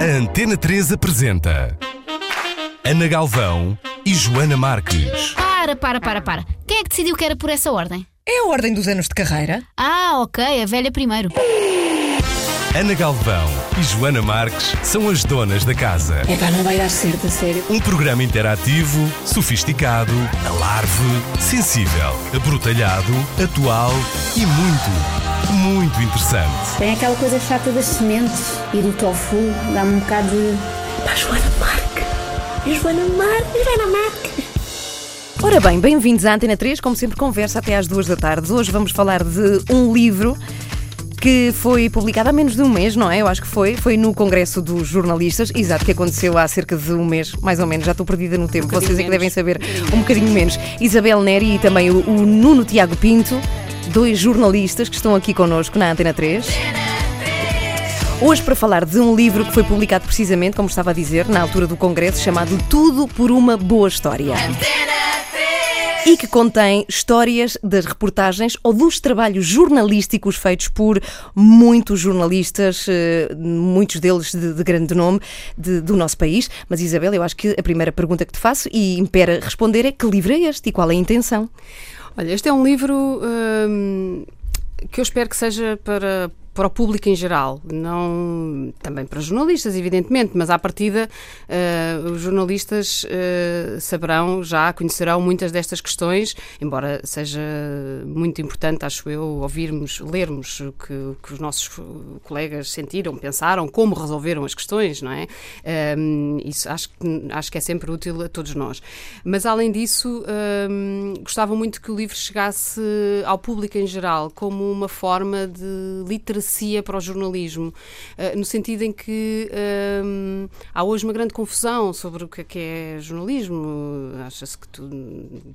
A Antena 3 apresenta Ana Galvão e Joana Marques. Para, para, para, para. Quem é que decidiu que era por essa ordem? É a ordem dos anos de carreira? Ah, ok, a velha primeiro. Ana Galvão e Joana Marques são as donas da casa. Epá, não vai dar certo, a sério. Um programa interativo, sofisticado, alarve, sensível, abrutalhado, atual e muito, muito interessante. Tem aquela coisa chata das sementes e do tofu, dá-me um bocado de. Pá, Joana Marque! Joana Marque! Joana Marque! Ora bem, bem-vindos à Antena 3, como sempre, conversa até às duas da tarde. Hoje vamos falar de um livro que foi publicado há menos de um mês, não é? Eu acho que foi. Foi no Congresso dos Jornalistas, exato, que aconteceu há cerca de um mês, mais ou menos. Já estou perdida no tempo, vocês é que devem saber um bocadinho menos. Isabel Neri e também o, o Nuno Tiago Pinto, dois jornalistas que estão aqui connosco na Antena 3. Hoje, para falar de um livro que foi publicado precisamente, como estava a dizer, na altura do Congresso, chamado Tudo por uma Boa História. E que contém histórias das reportagens ou dos trabalhos jornalísticos feitos por muitos jornalistas, eh, muitos deles de, de grande nome de- do nosso país. Mas, Isabel, eu acho que a primeira pergunta que te faço e impera responder é que livro é este e qual é a intenção? Olha, este é um livro hum, que eu espero que seja para, para o público em geral, não também para jornalistas, evidentemente, mas à partida eh, os jornalistas eh, saberão, já conhecerão muitas destas questões, embora seja muito importante, acho eu, ouvirmos, lermos o que, que os nossos colegas sentiram, pensaram, como resolveram as questões, não é? Hum, isso acho, que- acho que é sempre útil a todos nós. Mas além disso, hum, gostava muito que o livro chegasse ao público em geral como uma forma de literacia para o jornalismo, eh, no sentido em que hum, há hoje uma grande confusão sobre o que é, que é jornalismo. Acha-se que tu,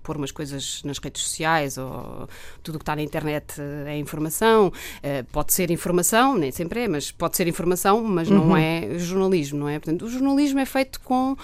pôr umas coisas nas redes sociais ou tudo o que está na internet eh, é informação. Eh, pode ser informação, nem sempre é, mas pode ser informação, mas não é jornalismo, não é? Portanto, o jornalismo é feito com,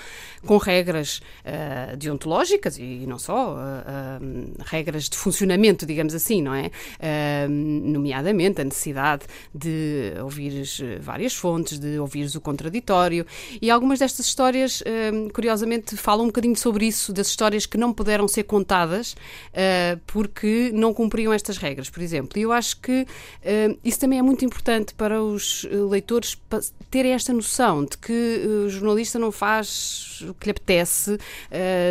com regras eh, deontológicas e não só, eh, regras de funcionamento, digamos assim, não é? Eh, nomeadamente a necessidade de ouvires eh, várias fontes, de ouvires o contraditório e algumas destas histórias, eh, curiosamente, falam um bocadinho sobre isso, das histórias que não puderam ser contadas eh, porque não cumpriam estas regras, por exemplo. E eu acho que isso também é muito importante para os leitores terem esta noção de que o jornalista não faz o que lhe apetece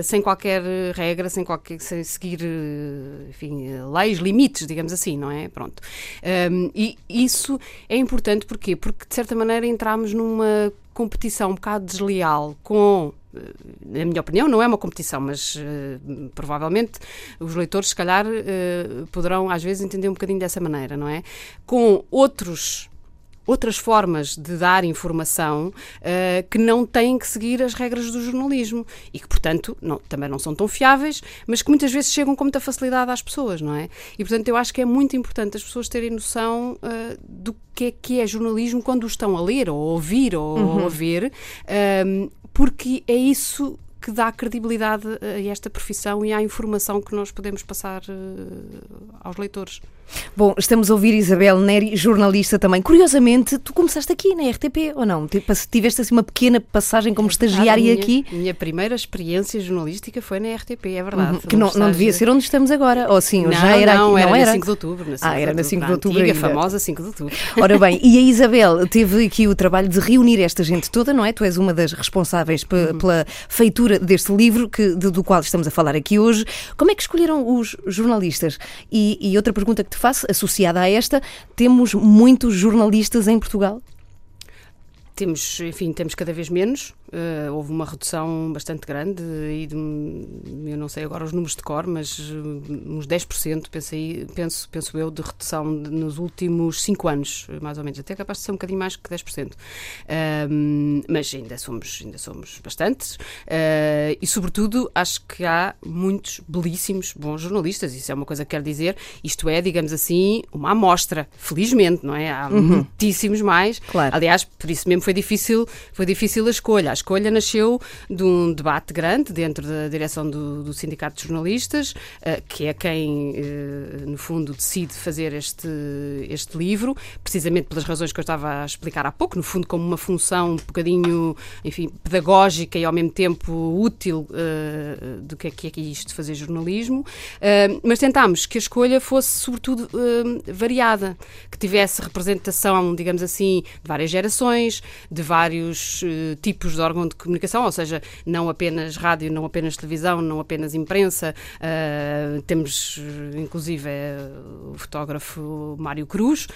sem qualquer regra, sem, qualquer, sem seguir enfim, leis, limites, digamos assim, não é? Pronto. E isso é importante porquê? Porque de certa maneira entramos numa competição um bocado desleal com eh, na minha opinião, não é uma competição, mas eh, provavelmente os leitores, se calhar, eh, poderão às vezes entender um bocadinho dessa maneira, não é? Com outros. Outras formas de dar informação eh, que não têm que seguir as regras do jornalismo e que, portanto, não- também não são tão fiáveis, mas que muitas vezes chegam com muita facilidade às pessoas, não é? E, portanto, eu acho que é muito importante as pessoas terem noção eh, do que é que é jornalismo quando o estão a ler, ou a ouvir, ou a ver, ehm, porque é isso que dá credibilidade a esta profissão e à informação que nós podemos passar eh, aos leitores. Bom, estamos a ouvir Isabel Neri, jornalista também. Curiosamente, tu começaste aqui na RTP, ou não? Tiveste assim uma pequena passagem como estagiária a minha, aqui? A minha primeira experiência jornalística foi na RTP, é verdade. Uhum, Que não, não devia ser onde estamos agora, ou sim, ou Não, já era não, aqui, era não na era? 5 de outubro. Na 5 Ah, era na 5 de outubro antiga, ainda. famosa 5 de outubro. Ora bem, e a Isabel teve aqui o trabalho de reunir esta gente toda, não é? Tu és uma das responsáveis Uhum. pela feitura deste livro que, de- do qual estamos a falar aqui hoje. Como é que escolheram os jornalistas? E, e outra pergunta que te faço, associada a esta, temos muitos jornalistas em Portugal? Temos, enfim, temos cada vez menos. Eh, houve uma redução bastante grande e de, eu não sei agora os números de cor, mas eh, uns 10%, pensei, penso, penso eu, de redução de- nos últimos 5 anos, mais ou menos. Até capaz de ser um bocadinho mais que 10%. Ahm, mas ainda somos, ainda somos bastantes. eh, e, sobretudo, acho que há muitos belíssimos bons jornalistas. Isso é uma coisa que quero dizer. Isto é, digamos assim, uma amostra. Felizmente, não é? Há muitíssimos mais. Claro. Aliás, por isso mesmo foi difícil, foi difícil a escolha. Escolha nasceu de um debate grande dentro da direção do, do Sindicato de Jornalistas, uh, que é quem, uh, no fundo, decide fazer este, este livro, precisamente pelas razões que eu estava a explicar há pouco, no fundo, como uma função um bocadinho, enfim, pedagógica e ao mesmo tempo útil uh, do que é, que é isto de fazer jornalismo. mas tentámos que a escolha fosse, sobretudo, variada, que tivesse representação, digamos assim, de várias gerações, de vários uh, tipos de órgão de comunicação, ou seja, não apenas rádio, não apenas televisão, não apenas imprensa. Uh, temos, inclusive, uh, o fotógrafo Mário Cruz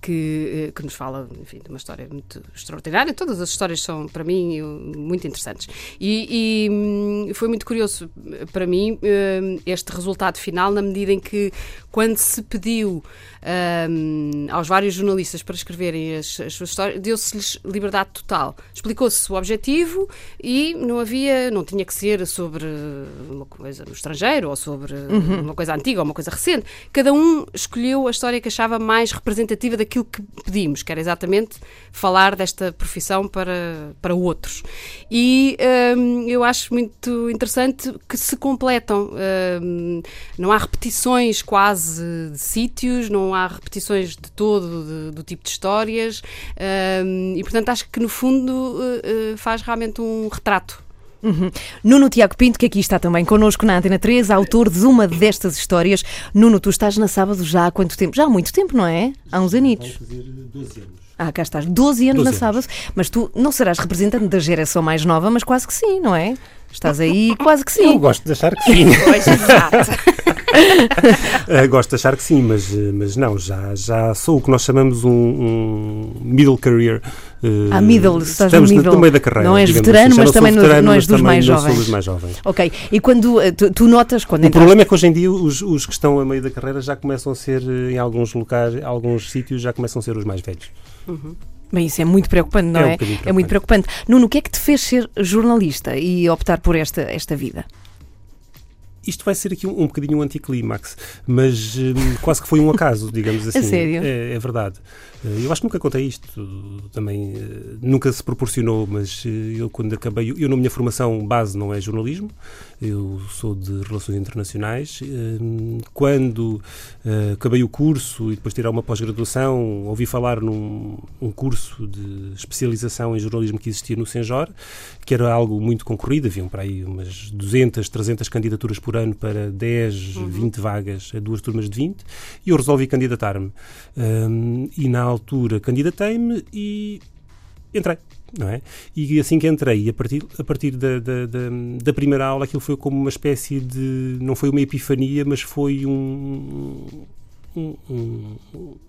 que, eh, que nos fala enfim, de uma história muito extraordinária. Todas as histórias são, para mim, muito interessantes. E, e hum, foi muito curioso para mim eh, este resultado final, na medida em que, quando se pediu um, aos vários jornalistas para escreverem as, as suas histórias, deu-se-lhes liberdade total. Explicou-se o objetivo e não havia, não tinha que ser sobre uma coisa no estrangeiro ou sobre uhum. uma coisa antiga ou uma coisa recente. Cada um escolheu a história que achava mais representativa daquilo que pedimos, que era exatamente falar desta profissão para, para outros. E um, eu acho muito interessante que se completam. Um, não há repetições quase de sítios, não há repetições de todo de, do tipo de histórias um, e, portanto, acho que no fundo uh, faz realmente um retrato Uhum. Nuno Tiago Pinto, que aqui está também connosco na Antena 3, autor de uma destas histórias. Nuno, tu estás na sábado já há quanto tempo? Já há muito tempo, não é? Há uns anitos. Vão fazer 12 anos. Ah, cá estás, 12 anos 12 na anos. sábado, mas tu não serás representante da geração mais nova, mas quase que sim, não é? Estás aí, quase que Eu sim. gosto de achar que sim. Pois, exato. Eh, gosto de achar que sim, mas, eh, mas não, já, já sou o que nós chamamos um, um middle career. Eh, Ah, middle, estás estamos no middle. no meio da carreira. Não és veterano, assim. Mas também não- veterano, não és dos mais jovens. dos mais jovens. Ok, e quando eh, tu, tu notas, quando O entraste... problema é que hoje em dia os, os que estão a meio da carreira já começam a ser, eh, em alguns locais, alguns sítios, já começam a ser os mais velhos. Bem, isso é muito preocupante, não É um é? bocadinho é muito preocupante. Nuno, o que é que te fez ser jornalista e optar por esta, esta vida? Isto vai ser aqui um, um bocadinho um anticlímax, mas hum, quase que foi um acaso, digamos assim. sério? É, é verdade. Eh, Eu acho que nunca contei isto, também eh, nunca se proporcionou, mas eh, eu quando acabei, eu na minha formação base não é jornalismo, eu sou de Relações Internacionais. Hum, Quando eh, acabei o curso e depois tirar uma pós-graduação, ouvi falar num um curso de especialização em jornalismo que existia no Senjor, que era algo muito concorrido, haviam para aí umas 200, 300 candidaturas por ano para 10, 20 vagas, a duas turmas de 20, e eu resolvi candidatar-me. Hum, e na altura candidatei-me e entrei. Não é? E assim que entrei, a partir, a partir da, da, da, da primeira aula, aquilo foi como uma espécie de. Não foi uma epifania, mas foi um. Um, um-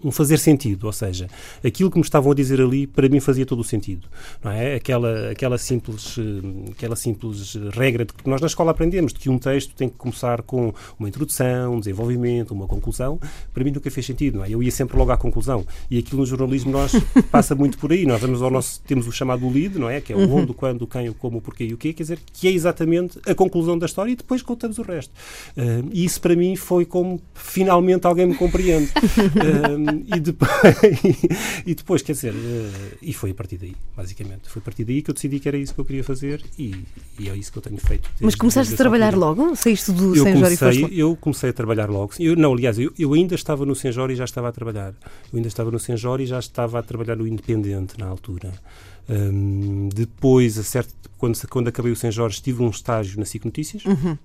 um fazer sentido, ou seja, aquilo que me estavam a dizer ali para mim fazia todo o sentido, não é? Aquela, aquela, simples, eh, aquela simples regra de que nós na escola aprendemos de que um texto tem que começar com uma introdução, um desenvolvimento, uma conclusão, para mim nunca fez sentido, não é? Eu ia sempre logo à conclusão e aquilo no jornalismo nós passa muito por aí, nós vamos ao nosso, temos o chamado lead, não é? Que é o onde, o quando, o quem, o como, o porquê e o quê, quer dizer, que é exatamente a conclusão da história e depois contamos o resto. Ah, e isso para mim foi como finalmente alguém me compreende. Ah, e, depois, e depois, quer dizer, ah, e foi a partir daí, basicamente. Foi a partir daí que eu decidi que era isso que eu queria fazer e, e é isso que eu tenho feito. Mas começaste a trabalhar logo? Saíste do Eu Senjor e comecei, logo? eu comecei a trabalhar logo. Eu, não, aliás, eu, eu ainda estava no Senjor e já estava a trabalhar. Eu ainda estava no Senjor e já estava a trabalhar no Independente na altura. Hum, depois, a certo, quando, quando acabei o Senjor, estive num estágio na SIC Notícias. Uhum.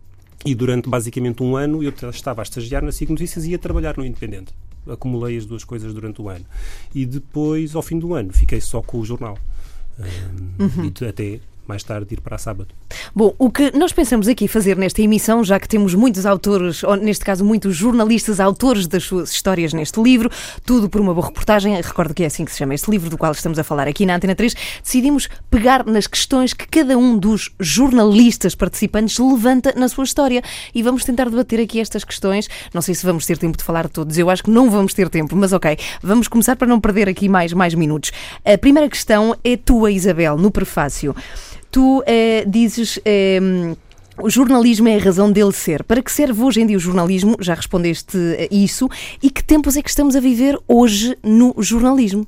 E durante basicamente um ano eu estava a estagiar na SIC Notícias e ia trabalhar no Independente. Acumulei as duas coisas durante o ano. E depois, ao fim do ano, fiquei só com o jornal. Hum, Uhum. E até mais tarde ir para sábado. Bom, o que nós pensamos aqui fazer nesta emissão, já que temos muitos autores, ou neste caso muitos jornalistas, autores das suas histórias neste livro, tudo por uma boa reportagem, recordo que é assim que se chama este livro do qual estamos a falar aqui na Antena 3, decidimos pegar nas questões que cada um dos jornalistas participantes levanta na sua história e vamos tentar debater aqui estas questões. Não sei se vamos ter tempo de falar todos, eu acho que não vamos ter tempo, mas ok, vamos começar para não perder aqui mais, mais minutos. A primeira questão é tua, Isabel, no prefácio. Tu eh, dizes. eh, o jornalismo é a razão dele ser. Para que serve hoje em dia o jornalismo? Já respondeste eh, isso. E que tempos é que estamos a viver hoje no jornalismo?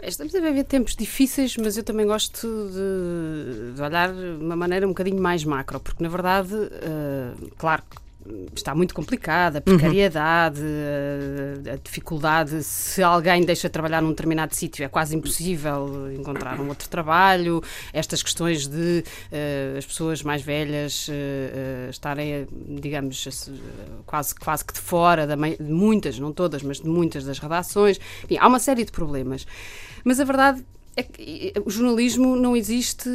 Estamos a viver tempos difíceis, mas eu também gosto de, de olhar de uma maneira um bocadinho mais macro, porque na verdade, uh, claro que está muito complicada, a precariedade, a, a dificuldade, se alguém deixa de trabalhar num determinado sítio, é quase impossível encontrar um outro trabalho, estas questões de uh, as pessoas mais velhas uh, estarem, digamos, quase, quase que de fora de muitas, não todas, mas de muitas das redações. Enfim, há uma série de problemas. Mas a verdade é que o jornalismo não existe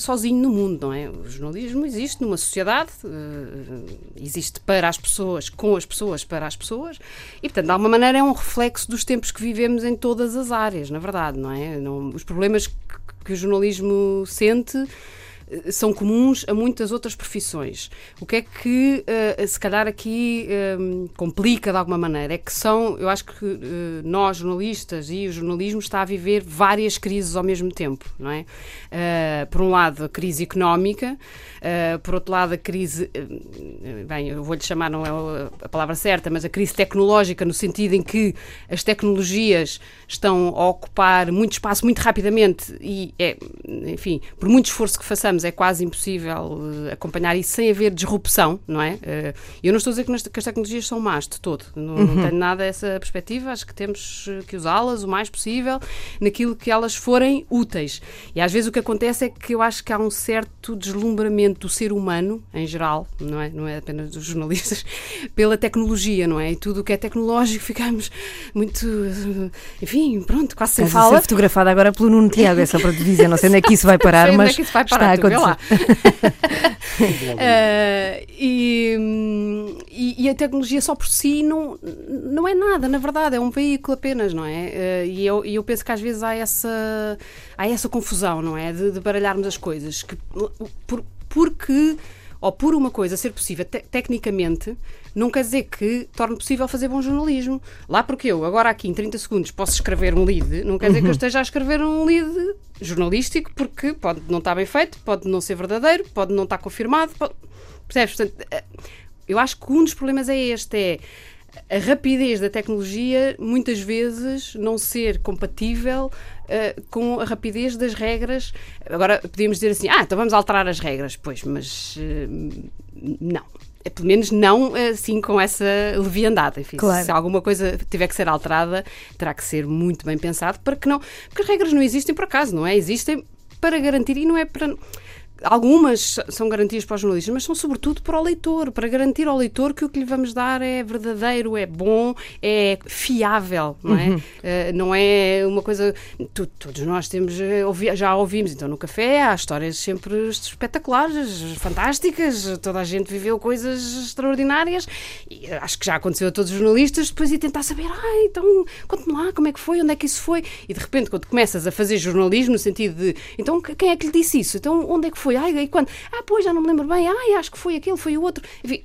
sozinho no mundo, não é? O jornalismo existe numa sociedade, uh, existe para as pessoas, com as pessoas, para as pessoas, e, portanto, de alguma maneira é um reflexo dos tempos que vivemos em todas as áreas, na verdade, não é? Não, os problemas que, que o jornalismo sente eh, são comuns a muitas outras profissões. O que é que, uh, se calhar, aqui eh, complica de alguma maneira? É que são, eu acho que nós, jornalistas, e o jornalismo está a viver várias crises ao mesmo tempo, não é? Por um lado, a crise económica, por outro lado, a crise, bem, eu vou-lhe chamar, não é a palavra certa, mas a crise tecnológica, no sentido em que as tecnologias estão a ocupar muito espaço muito rapidamente e, é, enfim, por muito esforço que façamos, é quase impossível uh, acompanhar isso sem haver disrupção, não é? Uh, eu não estou a dizer que, as tecnologias são más de todo, não, uhum. não tenho nada essa perspectiva, acho que temos eh, que usá-las o mais possível naquilo que elas forem úteis. E às vezes o que acontece é que eu acho que há um certo deslumbramento do ser humano, em geral, não é, não é apenas dos jornalistas, pela tecnologia, não é? E tudo o que é tecnológico ficamos muito, enfim, pronto, quase sem Estás fala. a ser fotografada agora pelo Nuno Tiago, é só para te dizer, não sei onde é que isso vai parar, mas é vai parar, está a vê lá. uh, e, e, a tecnologia só por si não, não é nada, na verdade, é um veículo apenas, não é? Uh, e, eu, e eu penso que às vezes há essa, há essa confusão, não é? De, de baralharmos as coisas. Que, por, porque ou por uma coisa ser possível te tecnicamente, não quer dizer que torne possível fazer bom jornalismo. Lá porque eu, agora aqui em 30 segundos, posso escrever um lead, não quer dizer que eu uhum. esteja a escrever um lead jornalístico, porque pode não estar bem feito, pode não ser verdadeiro, pode não estar confirmado. Pode... Percebes? Portanto, eh, eu acho que um dos problemas é este: é a rapidez da tecnologia muitas vezes não ser compatível uh, com a rapidez das regras. Agora podíamos dizer assim, ah, então vamos alterar as regras, pois, mas uh, não. É, pelo menos não assim com essa leviandade. Enfim, claro. Se alguma coisa tiver que ser alterada, terá que ser muito bem pensado para que não. Porque as regras não existem por acaso, não é? Existem para garantir e não é para algumas são garantias para os jornalistas, mas são sobretudo para o leitor, para garantir ao leitor que o que lhe vamos dar é verdadeiro, é bom, é fiável, não é? Uhum. Uh, não é uma coisa. Tu, todos nós temos, eh, já ouvimos, então no café há histórias sempre espetaculares, fantásticas, toda a gente viveu coisas extraordinárias e acho que já aconteceu a todos os jornalistas depois ir tentar saber, ah, então conte-me lá como é que foi, onde é que isso foi, e de repente quando começas a fazer jornalismo no sentido de, então quem é que lhe disse isso? Então onde é que foi? Foi? Ai, e quando? Ah, pois, já não me lembro bem. Ai, acho que foi aquele, foi o outro. Enfim,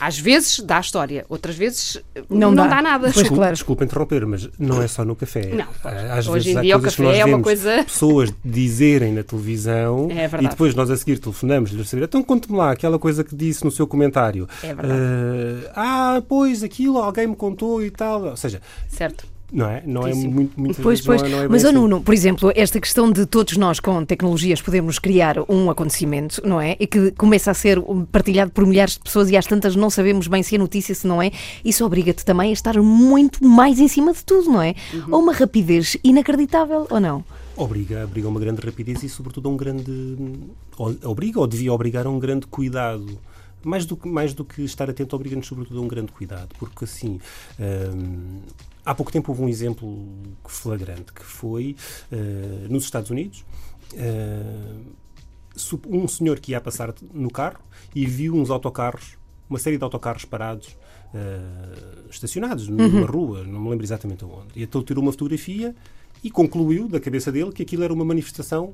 às vezes dá história, outras vezes não, não dá. dá. nada. Desculpa, claro. desculpa interromper, mas não é só no café. Não, ah, às hoje vezes em dia o café é uma coisa. Pessoas dizerem na televisão é e depois nós a seguir telefonamos-lhe saber. Então conte-me lá aquela coisa que disse no seu comentário. É verdade. Uh, ah, pois aquilo alguém me contou e tal. Ou seja, certo não é? Não é muito, muito Pois, pois. Não é, não é Mas, assim. Nuno, por exemplo, esta questão de todos nós com tecnologias podemos criar um acontecimento, não é? E que começa a ser partilhado por milhares de pessoas e às tantas não sabemos bem se é notícia, se não é. Isso obriga-te também a estar muito mais em cima de tudo, não é? Uhum. Ou uma rapidez inacreditável, ou não? Obriga, obriga a uma grande rapidez e, sobretudo, a um grande. Obriga ou devia obrigar a um grande cuidado mais do que, mais do que estar atento, obriga-nos sobretudo a um grande cuidado, porque assim, hum, Há pouco tempo houve um exemplo flagrante que foi uh, nos Estados Unidos. Uh, um senhor que ia passar no carro e viu uns autocarros, uma série de autocarros parados, uh, estacionados numa uhum. rua, não me lembro exatamente onde. E então tirou uma fotografia e concluiu da cabeça dele que aquilo era uma manifestação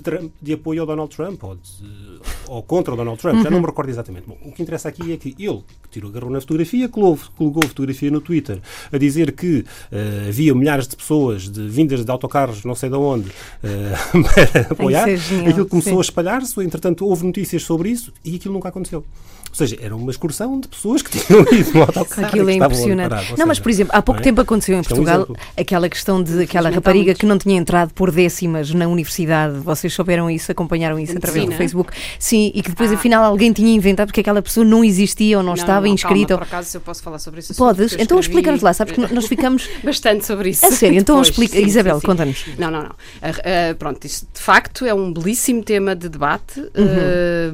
de, de apoio ao Donald Trump ou, de, ou contra o Donald Trump, já não me recordo exatamente. Bom, o que interessa aqui é que ele que tirou, agarrou na fotografia, colocou, a fotografia no Twitter a dizer que uh, havia milhares de pessoas de, vindas de autocarros, não sei de onde, uh, para apoiar. aquilo começou sim. a espalhar-se, entretanto houve notícias sobre isso e aquilo nunca aconteceu. Ou seja, era uma excursão de pessoas que tinham ido no autocarro. Aquilo é impressionante. ou Não, mas seja, por exemplo, há pouco não é? tempo aconteceu em Isto é um Portugal aquela questão de aquela rapariga que não tinha entrado por décimas na universidade. Vocês souberam isso, acompanharam isso através do? Facebook. Sim, e que depois Ah. afinal alguém tinha inventado porque aquela pessoa não existia ou não, estava inscrita. Calma, por acaso eu posso falar sobre isso. Podes? Então explica-nos lá, sabes que nós ficamos. bastante sobre isso. A sério, então Depois, explica. sim, Isabel, conta-nos. Não, não, não. Ah, ah, pronto, isso de facto é um belíssimo tema de debate, Uhum. ah,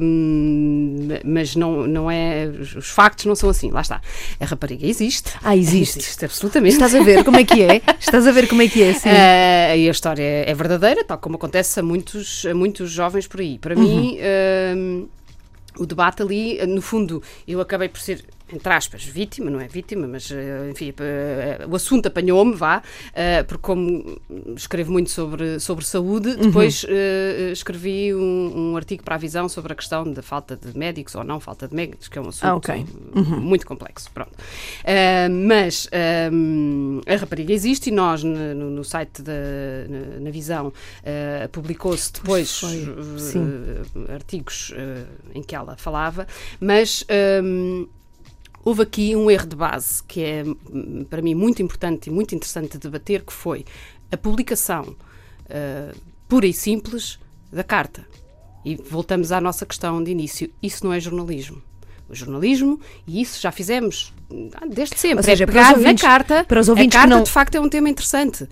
mas não, não é. Os os factos não são assim, lá está. A rapariga existe. Ah, existe. Existe, absolutamente. Estás a ver como é que é? Estás a ver como é que é? Sim. Ah, e a história é verdadeira, tal como acontece a muitos, a muitos jovens por aí. Para mim, Uhum. ah, o debate ali, no fundo, eu acabei por ser, entre aspas, vítima, não é vítima, mas ah, enfim, ah, o assunto apanhou-me, vá, ah, porque como escrevo muito sobre, sobre saúde, Uhum. depois ah, escrevi um, um artigo para a visão sobre a questão da falta de médicos ou não falta de médicos, que é um assunto Ah, ok. muito complexo. Pronto. Ah, mas ah, a rapariga existe e nós, no, no- site da na, na Visão, ah, publicou-se depois ah, artigos ah, em que ela falava, mas. ah, Houve aqui um erro de base que é, hum, para mim, muito importante e muito interessante de debater, que foi a publicação ah, pura e simples da carta. E voltamos à nossa questão de início. Isso não é jornalismo. O jornalismo, e isso já fizemos desde sempre, Ou seja, é para os pegar ouvintes- na carta. para os ouvintes a carta, não- de facto, é um tema interessante.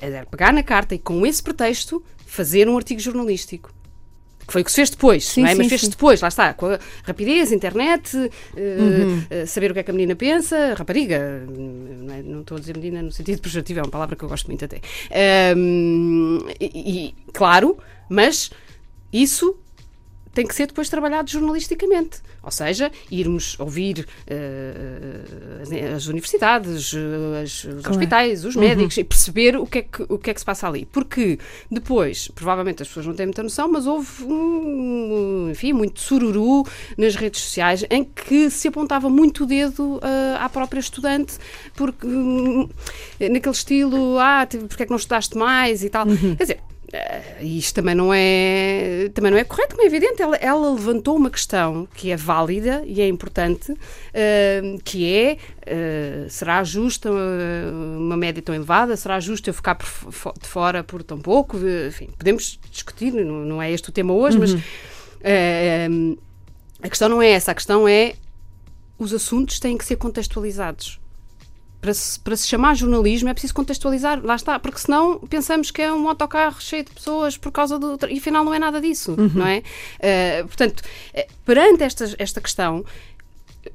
É pegar na carta e, com esse pretexto, fazer um artigo jornalístico. Que foi o que se fez depois, Sim, é? sim, Mas fez-se depois, lá está, com a rapidez, internet, eh, Uhum. eh, saber o que é que a menina pensa, rapariga, não, é? Não estou a dizer menina no sentido pejorativo, é uma palavra que eu gosto muito até. Ahm, e, e, claro, mas isso tem que ser depois trabalhado jornalisticamente. Ou seja, irmos ouvir eh, as, universidades, as- os hospitais, os médicos e perceber o que, é que, o que é que se passa ali. Porque depois, provavelmente as pessoas não têm muita noção, mas houve um, enfim, muito sururu nas redes sociais em que se apontava muito o dedo eh, à própria estudante porque hum, naquele estilo, ah, porque é que não estudaste mais e tal. Quer dizer, isto também não é também não é correto, como é evidente. Ela, ela levantou uma questão que é válida e é importante, eh, que é eh, será justa eh, uma média tão elevada? Será justo eu ficar por de fora por tão pouco? Eh, Enfim, podemos discutir, não, não é este o tema hoje, mas eh, a questão não é essa. A questão é os assuntos têm que ser contextualizados. Para se, para se chamar jornalismo é preciso contextualizar, lá está, porque senão pensamos que é um autocarro cheio de pessoas por causa do. E afinal não é nada disso, não é? Eh, portanto, eh, perante esta, esta questão,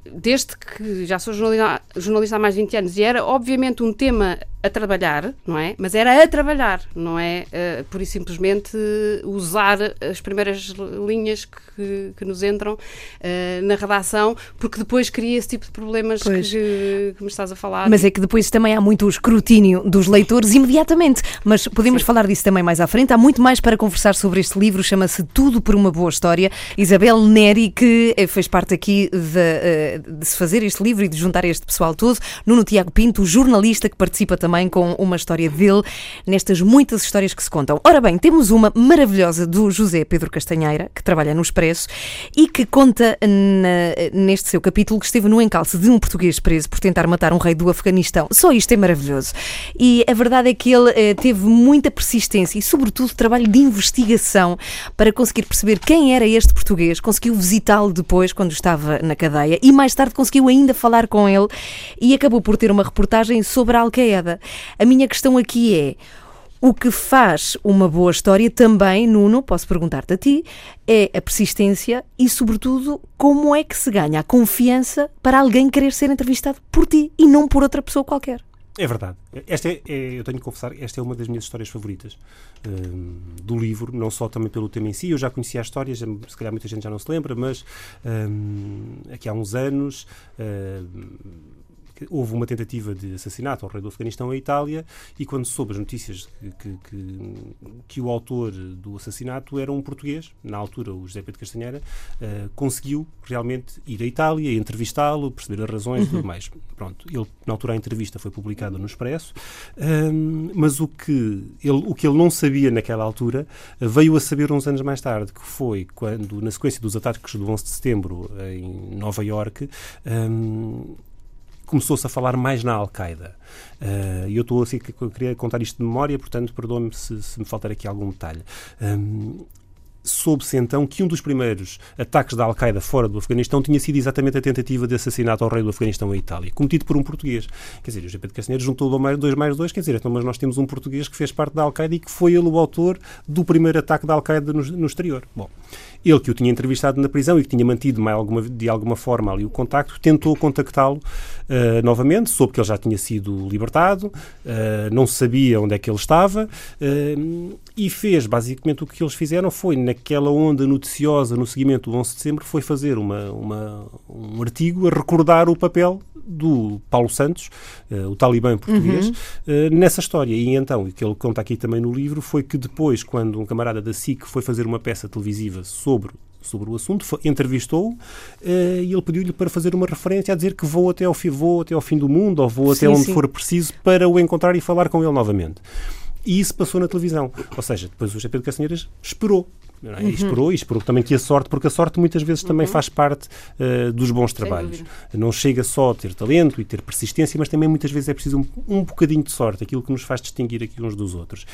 desde que já sou jornalista, jornalista há mais de 20 anos e era obviamente um tema a trabalhar, não é? Mas era a trabalhar, não é? Uh, pura e simplesmente uh, usar as primeiras linhas que, que nos entram uh, na redação, porque depois cria esse tipo de problemas que, que, me estás a falar. Mas é que depois também há muito escrutínio dos leitores imediatamente. Mas podemos Sim. falar disso também mais à frente. Há muito mais para conversar sobre este livro, chama-se Tudo por uma Boa História. Isabel Neri, que eh, fez parte aqui de, de se fazer este livro e de juntar este pessoal todo. Nuno Tiago Pinto, jornalista que participa também com uma história dele nestas muitas histórias que se contam. Ora bem, temos uma maravilhosa do José Pedro Castanheira, que trabalha no Expresso e que conta na, neste seu capítulo que esteve no encalço de um português preso por tentar matar um rei do Afeganistão. Só isto é maravilhoso. E a verdade é que ele eh, teve muita persistência e, sobretudo, trabalho de investigação para conseguir perceber quem era este português, conseguiu visitá-lo depois, quando estava na cadeia, e mais tarde conseguiu ainda falar com ele e acabou por ter uma reportagem sobre a Al-Qaeda. A minha questão aqui é. O que faz uma boa história também, Nuno, posso perguntar-te a ti, é a persistência e, sobretudo, como é que se ganha a confiança para alguém querer ser entrevistado por ti e não por outra pessoa qualquer. É verdade. Esta é, é, eu tenho que confessar, esta é uma das minhas histórias favoritas um, do livro, não só também pelo tema em si. Eu já conhecia a história, já, se calhar muita gente já não se lembra, mas um, aqui há uns anos. Um, houve uma tentativa de assassinato ao rei do Afeganistão em Itália e quando soube as notícias que, que, que, o autor do assassinato era um português, na altura o José Pedro Castanheira, uh, conseguiu realmente ir à Itália, entrevistá-lo, perceber as razões e tudo uhum. mais. Pronto, ele, na altura a entrevista foi publicada no Expresso, um, mas o que, ele, o que ele não sabia naquela altura veio a saber uns anos mais tarde, que foi quando, na sequência dos ataques do 11 de setembro em Nova Iorque, um, começou-se a falar mais na Al-Qaeda. Uh, eu estou assim, eu queria contar isto de memória, portanto, perdoe-me se, se, me faltar aqui algum detalhe. Um, soube-se então que um dos primeiros ataques da Al-Qaeda fora do Afeganistão tinha sido exatamente a tentativa de assassinato ao rei do Afeganistão em Itália, cometido por um português. Quer dizer, o GP de Castanheiro juntou dois mais dois, quer dizer, então, mas nós temos um português que fez parte da Al-Qaeda e que foi ele o autor do primeiro ataque da Al-Qaeda no, no exterior. Bom, ele que o tinha entrevistado na prisão e que tinha mantido de alguma forma ali o contacto, tentou contactá-lo uh, novamente, soube que ele já tinha sido libertado, uh, não sabia onde é que ele estava uh, e fez, basicamente, o que eles fizeram foi, naquela onda noticiosa no seguimento do 11 de setembro, foi fazer uma, uma um artigo a recordar o papel do Paulo Santos, o talibã português, uhum. uh, nessa história. E então, o que ele conta aqui também no livro, foi que depois, quando um camarada da SIC foi fazer uma peça televisiva sobre sobre o assunto, entrevistou-o uh, e ele pediu-lhe para fazer uma referência a dizer que vou até ao, fim, vou até ao fim do mundo ou vou sim, até onde sim. for preciso para o encontrar e falar com ele novamente. E isso passou na televisão. Ou seja, depois o Pedro Castanheiras esperou é? Uhum. E esperou, e esperou também que a sorte, porque a sorte muitas vezes uhum. também faz parte uh, dos bons trabalhos. Não chega só a ter talento e ter persistência, mas também muitas vezes é preciso um, um bocadinho de sorte, aquilo que nos faz distinguir aqui uns dos outros.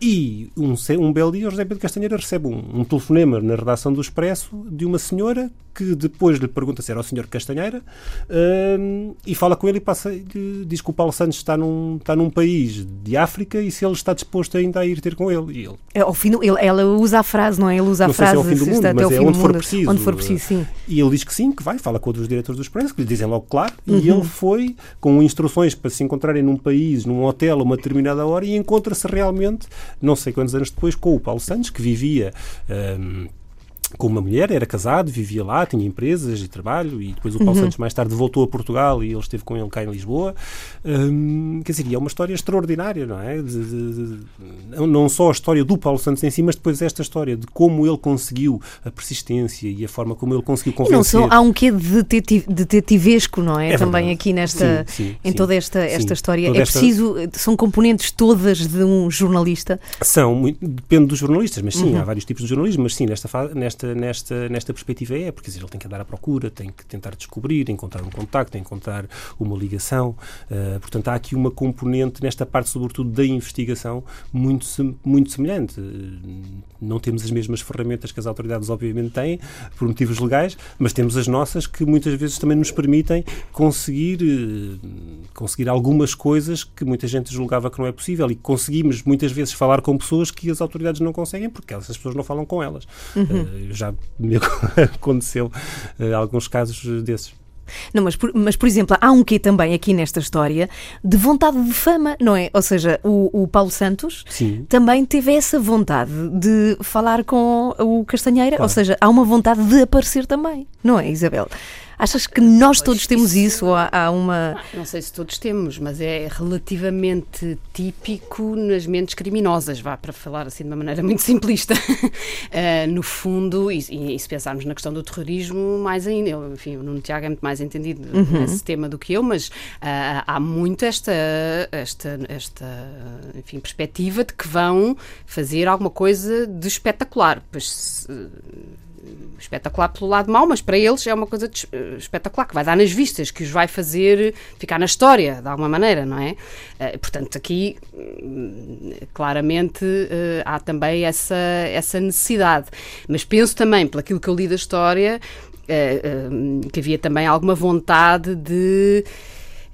E um, um belo dia, o José Pedro Castanheira recebe um, um, telefonema na redação do Expresso de uma senhora que depois lhe pergunta se era o senhor Castanheira uh, e fala com ele e passa, diz que o Paulo Santos está num, está num país de África e se ele está disposto ainda a ir ter com ele. E ele é, ao fim, ele, ela usa a frase, não é? Ele usa não a frase. Se é ao fim do mundo, mas é onde for preciso. Onde for preciso, sim. E ele diz que sim, que vai, fala com outros diretores do Expresso, que lhe dizem logo claro, uhum. e ele foi com instruções para se encontrarem num país, num hotel, a uma determinada hora e encontra-se realmente, não sei quantos anos depois, com o Paulo Santos, que vivia. Um, com uma mulher, era casado, vivia lá, tinha empresas e trabalho, e depois o Paulo uhum. Santos mais tarde voltou a Portugal e ele esteve com ele cá em Lisboa. Hum, quer dizer, é uma história extraordinária, não é? De, de, de, não só a história do Paulo Santos em si, mas depois esta história de como ele conseguiu a persistência e a forma como ele conseguiu convencer. E não só, há um quê de detetivesco, não é? é Também verdade. aqui nesta, sim, sim, em toda esta, esta história. Toda é preciso, são componentes todas de um jornalista? São, depende dos jornalistas, mas sim, uhum. há vários tipos de jornalismo, mas sim, nesta, nesta nesta, nesta, nesta perspectiva é, porque dizer, ele tem que andar à procura, tem que tentar descobrir, encontrar um contacto, encontrar uma ligação. Uh, portanto, há aqui uma componente, nesta parte, sobretudo, da investigação, muito, muito semelhante. Não temos as mesmas ferramentas que as autoridades, obviamente, têm, por motivos legais, mas temos as nossas que muitas vezes também nos permitem conseguir, uh, conseguir algumas coisas que muita gente julgava que não é possível e conseguimos muitas vezes falar com pessoas que as autoridades não conseguem porque essas pessoas não falam com elas. Uhum. Uh, já me aconteceu uh, alguns casos desses. Não, mas por, mas por exemplo, há um quê também aqui nesta história de vontade de fama, não é? Ou seja, o, o Paulo Santos Sim. também teve essa vontade de falar com o Castanheira, claro. ou seja, há uma vontade de aparecer também, não é, Isabel? Achas que nós todos temos isso? Ou há, uma. Não sei se todos temos, mas é relativamente típico nas mentes criminosas, vá para falar assim de uma maneira muito simplista. uh, no fundo, e, e, se pensarmos na questão do terrorismo, mais ainda. Eu, enfim, o Nuno Tiago é muito mais entendido uhum. nesse tema do que eu, mas uh, há muito esta, esta, esta enfim, perspectiva de que vão fazer alguma coisa de espetacular. Pois espetacular pelo lado mau, mas para eles é uma coisa de, uh, espetacular, que vai dar nas vistas, que os vai fazer ficar na história, de alguma maneira, não é? Uh, portanto, aqui, uh, claramente, há também essa, essa necessidade. Mas penso também, pelo que eu li da história, que havia também alguma vontade de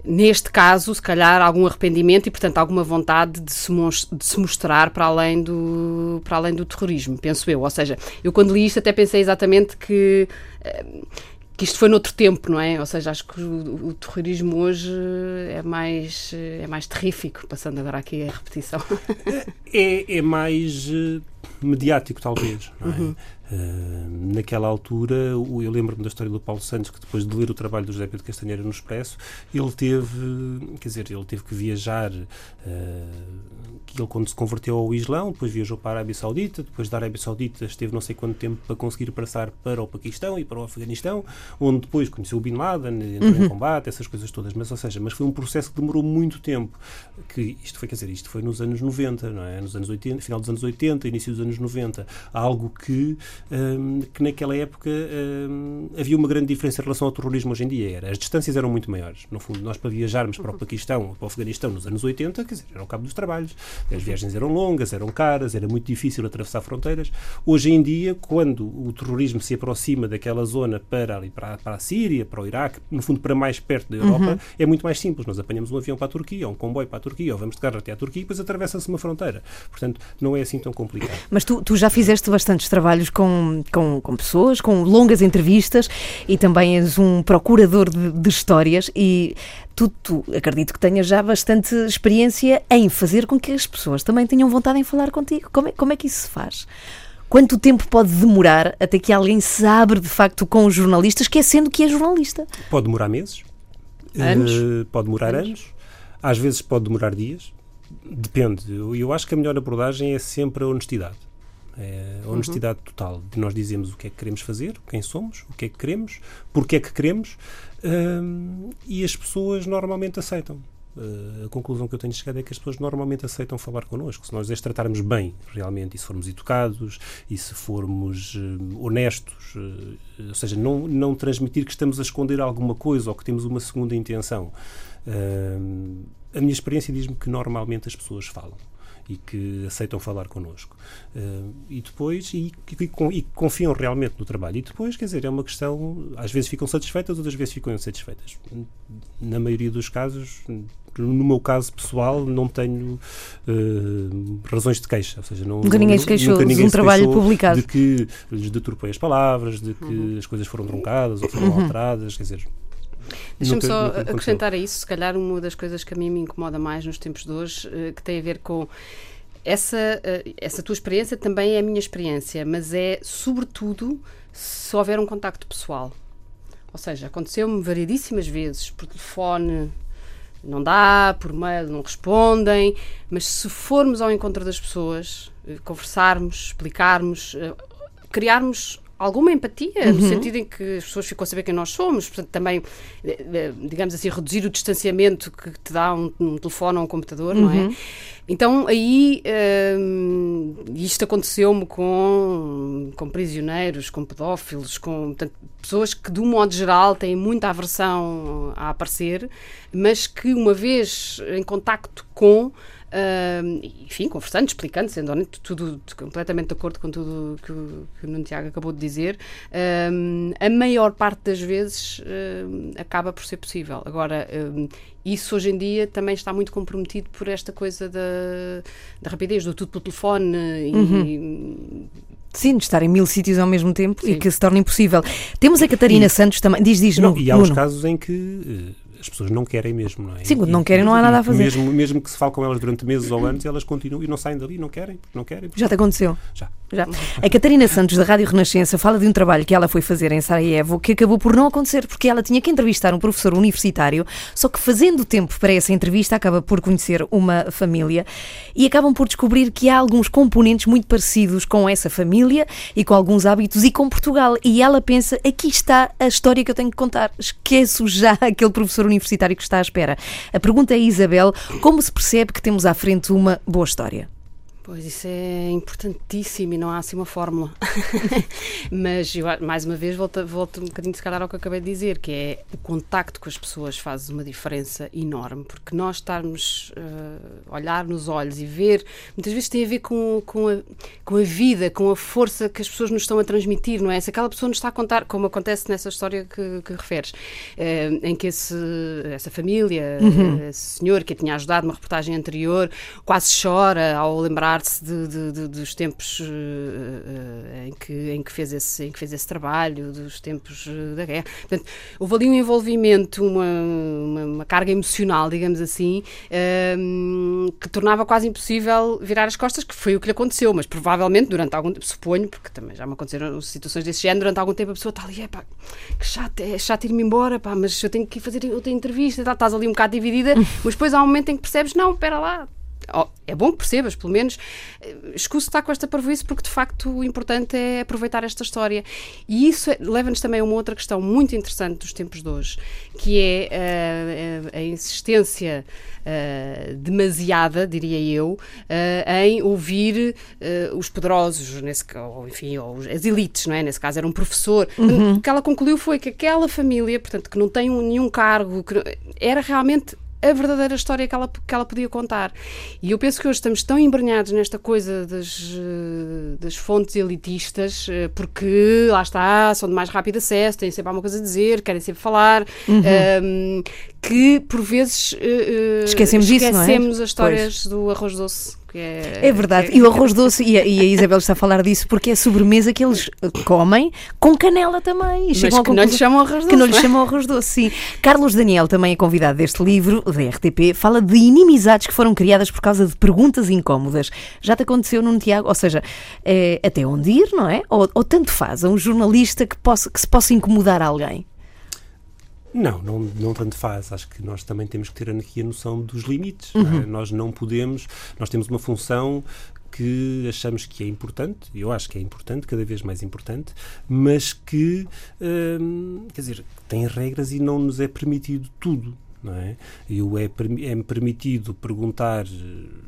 neste caso, se calhar, algum arrependimento e, portanto, alguma vontade de se, de se, mostrar para além, do, para além do terrorismo, penso eu. Ou seja, eu quando li isto até pensei exatamente que. Eh, que isto foi noutro tempo, não é? Ou seja, acho que o, o, terrorismo hoje é mais, é mais terrífico, passando agora aqui a repetição. É, é mais uh, mediático, talvez. Não é? Uhum. Uh, naquela altura, eu lembro-me da história do Paulo Santos, que depois de ler o trabalho do José Pedro Castanheira no Expresso, ele teve, quer dizer, ele teve que viajar, uh, que ele quando se converteu ao Islão, depois viajou para a Arábia Saudita, depois da Arábia Saudita esteve não sei quanto tempo para conseguir passar para o Paquistão e para o Afeganistão, onde depois conheceu o Bin Laden, entrou uhum. em combate, essas coisas todas, mas ou seja, mas foi um processo que demorou muito tempo, que isto foi, quer dizer, isto foi nos anos 90, não é? Nos anos 80, final dos anos 80, início dos anos 90, algo que um, que naquela época um, havia uma grande diferença em relação ao terrorismo hoje em dia. Era, as distâncias eram muito maiores. No fundo, nós para viajarmos para o Paquistão ou para o Afeganistão nos anos 80, quer dizer, era o cabo dos trabalhos. As viagens eram longas, eram caras, era muito difícil atravessar fronteiras. Hoje em dia, quando o terrorismo se aproxima daquela zona para ali, para, para a Síria, para o Iraque, no fundo para mais perto da Europa, uhum. é muito mais simples. Nós apanhamos um avião para a Turquia, ou um comboio para a Turquia, ou vamos de carro até à Turquia e depois atravessa-se uma fronteira. Portanto, não é assim tão complicado. Mas tu, tu já fizeste bastantes trabalhos com com, com, pessoas, com longas entrevistas e também és um procurador de, de histórias e tu, tu, acredito que tenhas já bastante experiência em fazer com que as pessoas também tenham vontade em falar contigo. Como é, como é que isso se faz? Quanto tempo pode demorar até que alguém se abre de facto com os jornalistas, esquecendo que é jornalista? Pode demorar meses. Anos? Uh, pode demorar anos. anos. Às vezes pode demorar dias. Depende. Eu acho que a melhor abordagem é sempre a honestidade. É a honestidade uhum. total de nós dizemos o que é que queremos fazer, quem somos, o que é que queremos, porque é que queremos hum, e as pessoas normalmente aceitam. Uh, a conclusão que eu tenho chegado é que as pessoas normalmente aceitam falar connosco. Se nós as tratarmos bem, realmente, e se formos educados, e se formos uh, honestos, uh, ou seja, não, não transmitir que estamos a esconder alguma coisa ou que temos uma segunda intenção. a minha experiência diz-me que normalmente as pessoas falam e que aceitam falar connosco. Uh, e depois, e, e, e, confiam realmente no trabalho. E depois, quer dizer, é uma questão, às vezes ficam satisfeitas, outras vezes ficam insatisfeitas. Na maioria dos casos, no meu caso pessoal, não tenho uh, razões de queixa. Ou seja, não, nunca ninguém se queixou de um trabalho publicado. De que lhes deturpei as palavras, de que uhum. as coisas foram truncadas ou foram uhum. alteradas. Quer dizer, Deixa-me só acrescentar a isso, se calhar uma das coisas que a mim me incomoda mais nos tempos de hoje, eh, que tem a ver com essa, eh, essa tua experiência também é a minha experiência, mas é sobretudo se houver um contacto pessoal. Ou seja, aconteceu-me variedíssimas vezes por telefone, não dá, por mail não respondem, mas se formos ao encontro das pessoas, eh, conversarmos, explicarmos, criarmos alguma empatia, uhum. no sentido em que as pessoas ficam a saber quem nós somos, portanto, também, eh, eh, digamos assim, reduzir o distanciamento que te dá um, um telefone ou um computador, uhum. não é? Uhum. Então, aí, um, isto aconteceu-me com, com prisioneiros, com pedófilos, com portanto, pessoas que, de um modo geral, têm muita aversão a aparecer, mas que, uma vez em contacto com, Uh, enfim, conversando, explicando, sendo honesto, tudo, completamente de acordo com tudo que o, que o Nuno Tiago acabou de dizer, uh, a maior parte das vezes uh, acaba por ser possível. Agora, isso hoje em dia também está muito comprometido por esta coisa da, da rapidez, do tudo pelo telefone uhum. e, Sim, de estar em mil sítios ao mesmo tempo Sim. e que se torna impossível. Temos a Catarina e, Santos também. Diz, diz, não, no, E há os casos em que eh, as pessoas não querem mesmo, não é? Sim, quando não querem, não há nada a fazer. Mesmo, mesmo que se fale com elas durante meses ou anos, elas continuam e não saem dali, não querem, não querem. Já te aconteceu? Já. Já. A Catarina Santos, da Rádio Renascença, fala de um trabalho que ela foi fazer em Sarajevo que acabou por não acontecer porque ela tinha que entrevistar um professor universitário, só que fazendo tempo para essa entrevista acaba por conhecer uma família e acabam por descobrir que há alguns componentes muito parecidos com essa família e com alguns hábitos e com Portugal. E ela pensa: aqui está a história que eu tenho que contar. Esqueço já aquele professor universitário que está à espera. A pergunta é, Isabel, como se percebe que temos à frente uma boa história? Pois isso é importantíssimo e não há assim uma fórmula. Mas eu, mais uma vez volto, volto um bocadinho se calhar ao que eu acabei de dizer, que é o contacto com as pessoas faz uma diferença enorme, porque nós estarmos uh, olhar nos olhos e ver, muitas vezes tem a ver com, com, a, com a vida, com a força que as pessoas nos estão a transmitir, não é? Se aquela pessoa nos está a contar, como acontece nessa história que, que referes, uh, em que esse, essa família, uhum. esse senhor que a tinha ajudado numa reportagem anterior, quase chora ao lembrar recordar-se de, de, de, dos tempos uh, uh, em, que, em, que fez esse, em que fez esse trabalho, dos tempos da guerra. Portanto, houve ali um envolvimento, uma, uma, uma carga emocional, digamos assim, uh, que tornava quase impossível virar as costas, que foi o que lhe aconteceu, mas provavelmente durante algum tempo, suponho, porque também já me aconteceram situações desse género, durante algum tempo a pessoa está ali, é pá, que chato, é chato ir-me embora, pá, mas eu tenho que ir fazer outra entrevista, tá, estás ali um bocado dividida, mas depois há um momento em que percebes, não, espera lá, Oh, é bom que percebas, pelo menos eh, escuso estar com esta parvoíce porque de facto o importante é aproveitar esta história. E isso é, leva-nos também a uma outra questão muito interessante dos tempos de hoje, que é uh, a, a, insistência uh, demasiada, diria eu, uh, em ouvir os poderosos, nesse, ou enfim, ou as elites, não é? Nesse caso era um professor. Uhum. O que ela concluiu foi que aquela família, portanto, que não tem um, nenhum cargo, que era realmente a verdadeira história que ela, que ela podia contar. E eu penso que hoje estamos tão embrenhados nesta coisa das, eh, das fontes elitistas, eh, porque lá está, são de mais rápido acesso, têm sempre alguma coisa a dizer, querem sempre falar, uhum. um, ehm, que por vezes uh, esquecemos, esquecemos isso, é? as histórias pois. do arroz doce é, é verdade. É... E o arroz doce, e a, e a, Isabel está a falar disso, porque é a sobremesa que eles comem com canela também. Mas que não lhe chamam arroz doce. Que não lhe é? chamam arroz doce, sim. Carlos Daniel, também é convidado deste livro, da RTP, fala de inimizades que foram criadas por causa de perguntas incómodas. Já te aconteceu num Tiago? Ou seja, é, até onde ir, não é? Ou, ou tanto faz a um jornalista que, possa, que se possa incomodar alguém? Não, não, não tanto faz. Acho que nós também temos que ter aqui a noção dos limites. Uhum. Não é? Nós não podemos, nós temos uma função que achamos que é importante, eu acho que é importante, cada vez mais importante, mas que, hum, quer dizer, tem regras e não nos é permitido tudo. Não é? Eu é, é-me permitido perguntar,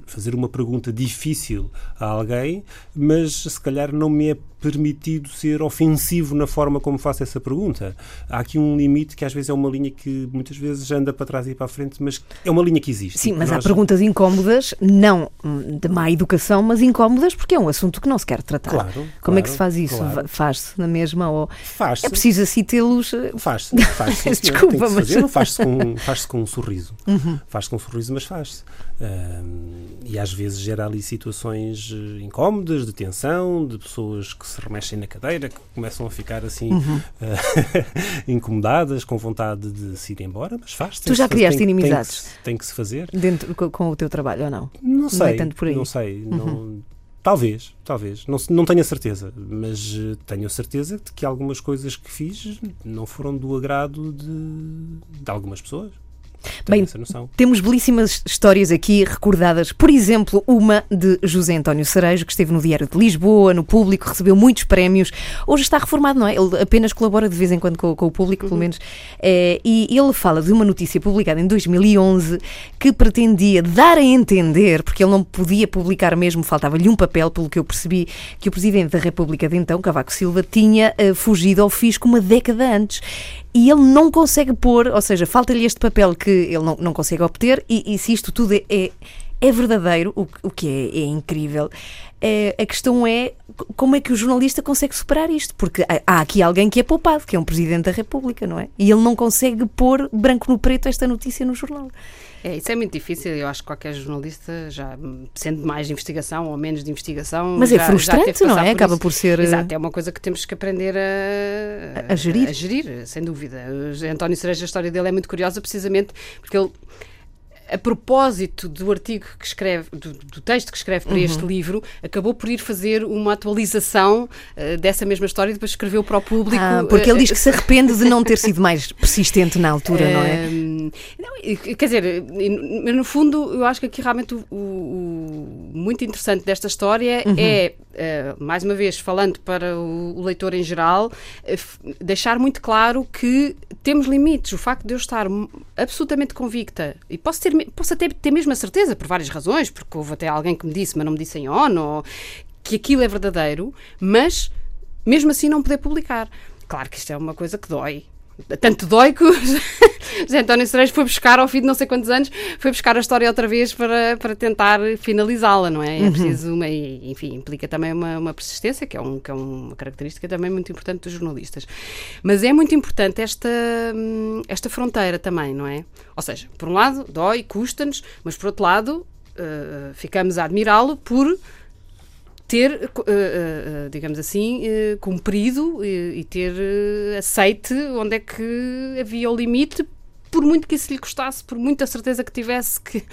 fazer uma pergunta difícil a alguém, mas se calhar não me é permitido ser ofensivo na forma como faço essa pergunta. Há aqui um limite que às vezes é uma linha que muitas vezes anda para trás e para a frente, mas é uma linha que existe. Sim, mas Nós... há perguntas incómodas, não de má educação, mas incómodas porque é um assunto que não se quer tratar. Claro. Como claro, é que se faz isso? Claro. Faz-se na mesma ou faz-se. é preciso assim tê-los? Faz-se. Faz Desculpa, mas faz-se com, faz com um sorriso. Uhum. Faz-se com um sorriso, mas faz-se. Um, e às vezes gera ali situações eh, incómodas, de tensão, de pessoas que se remexem na cadeira, que começam a ficar assim uhum. uh, incomodadas, com vontade de se ir embora, mas faz. Tu já criaste tem, inimizades? Tem que, tem que, se fazer. Dentro, com, o teu trabalho ou não? Não sei. Não, é tanto por aí. não sei. Uhum. Não, Talvez, talvez. Não, não tenho a certeza, mas uh, tenho a certeza de que algumas coisas que fiz não foram do agrado de, de algumas pessoas. Bem, temos belíssimas histórias aqui recordadas. Por exemplo, uma de José António Cerejo, que esteve no Diário de Lisboa, no público, recebeu muitos prémios. Hoje está reformado, não é? Ele apenas colabora de vez em quando com, com o público, uhum. pelo menos. É, e ele fala de uma notícia publicada em 2011 que pretendia dar a entender, porque ele não podia publicar mesmo, faltava-lhe um papel, pelo que eu percebi, que o Presidente da República de então, Cavaco Silva, tinha uh, fugido ao fisco uma década antes e ele não consegue pôr, ou seja, falta-lhe este papel que ele não, não consegue obter, e, e se isto tudo é, é, é verdadeiro, o, o que é, é incrível, é, a questão é como é que o jornalista consegue superar isto? Porque há aqui alguém que é poupado, que é um Presidente da República, não é? E ele não consegue pôr branco no preto esta notícia no jornal. É, isso é muito difícil. Eu acho que qualquer jornalista, já sendo mais de investigação ou menos de investigação. Mas é já, é frustrante, não é? Acaba isso. por ser. Exato, é uma coisa que temos que aprender a, a, a gerir. A, a gerir, sem dúvida. António Cereja, a história dele é muito curiosa, precisamente porque ele a propósito do artigo que escreve, do, do texto que escreve para uhum. este livro, acabou por ir fazer uma atualização uh, dessa mesma história e depois escreveu para o público. Ah, porque ele diz que se arrepende de não ter sido mais persistente na altura, não é? Não, quer dizer, no fundo, eu acho que aqui realmente o, o, muito interessante desta história uhum. é, uh, mais uma vez, falando para o, o leitor em geral, uh, deixar muito claro que temos limites. O facto de eu estar absolutamente convicta, e posso ter posso até ter mesmo a certeza, por várias razões, porque houve até alguém que me disse, mas não me disse em ONU, que aquilo é verdadeiro, mas mesmo assim não poder publicar. Claro que isto é uma coisa que dói, tanto dói que o José António Cerejo foi buscar, ao fim de não sei quantos anos, foi buscar a história outra vez para, para tentar finalizá-la, não é? É uhum. preciso, uma, enfim, implica também uma, uma persistência, que é, um, que é uma característica também muito importante dos jornalistas. Mas é muito importante esta, esta fronteira também, não é? Ou seja, por um lado, dói, custa-nos, mas por outro lado, uh, ficamos a admirá-lo por ter, uh, uh, digamos assim, cumprido e ter aceite onde é que havia o limite, por muito que isso lhe custasse, por muita certeza que tivesse que,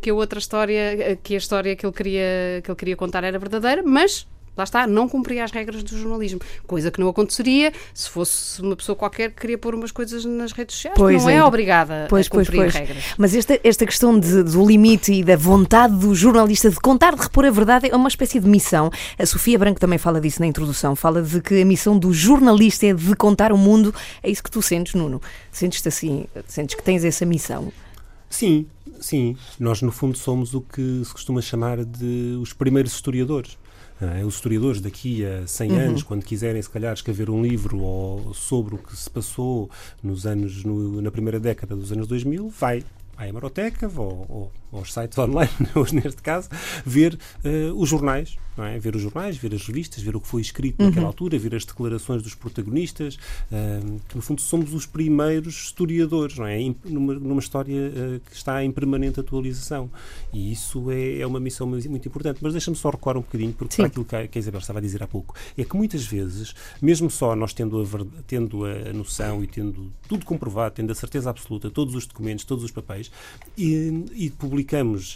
que a outra história, que a história que ele, queria, que ele queria contar era verdadeira, mas lá está, não cumpria as regras do jornalismo. Coisa que não aconteceria se fosse uma pessoa qualquer que queria pôr umas coisas nas redes sociais. Pois não é, é obrigada pois, a cumprir pois, pois. regras. Mas esta, esta questão de, do limite e da vontade do jornalista de contar, de repor a verdade, é uma espécie de missão. A Sofia Branco também fala disso na introdução. Fala de que a missão do jornalista é de contar o mundo. É isso que tu sentes, Nuno? Sentes-te assim? Sentes que tens essa missão? Sim, sim. Nós, no fundo, somos o que se costuma chamar de os primeiros historiadores. Uh, os historiadores daqui a 100 uhum. anos, quando quiserem, se calhar, escrever um livro ou, sobre o que se passou nos anos, no, na primeira década dos anos 2000, vai à hemeroteca ou, ou aos sites online, hoje neste caso, ver uh, os jornais, não é? ver os jornais, ver as revistas, ver o que foi escrito uhum. naquela altura, ver as declarações dos protagonistas, uh, que no fundo somos os primeiros historiadores, não é? Numa, numa história uh, que está em permanente atualização. E isso é, é uma missão muito importante. Mas deixa-me só recuar um bocadinho, porque para aquilo que a, que a Isabel estava a dizer há pouco, é que muitas vezes, mesmo só nós tendo a, tendo a noção e tendo tudo comprovado, tendo a certeza absoluta, todos os documentos, todos os papéis, e, e publicamos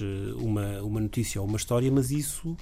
eh, uma, uma notícia ou uma história, mas isso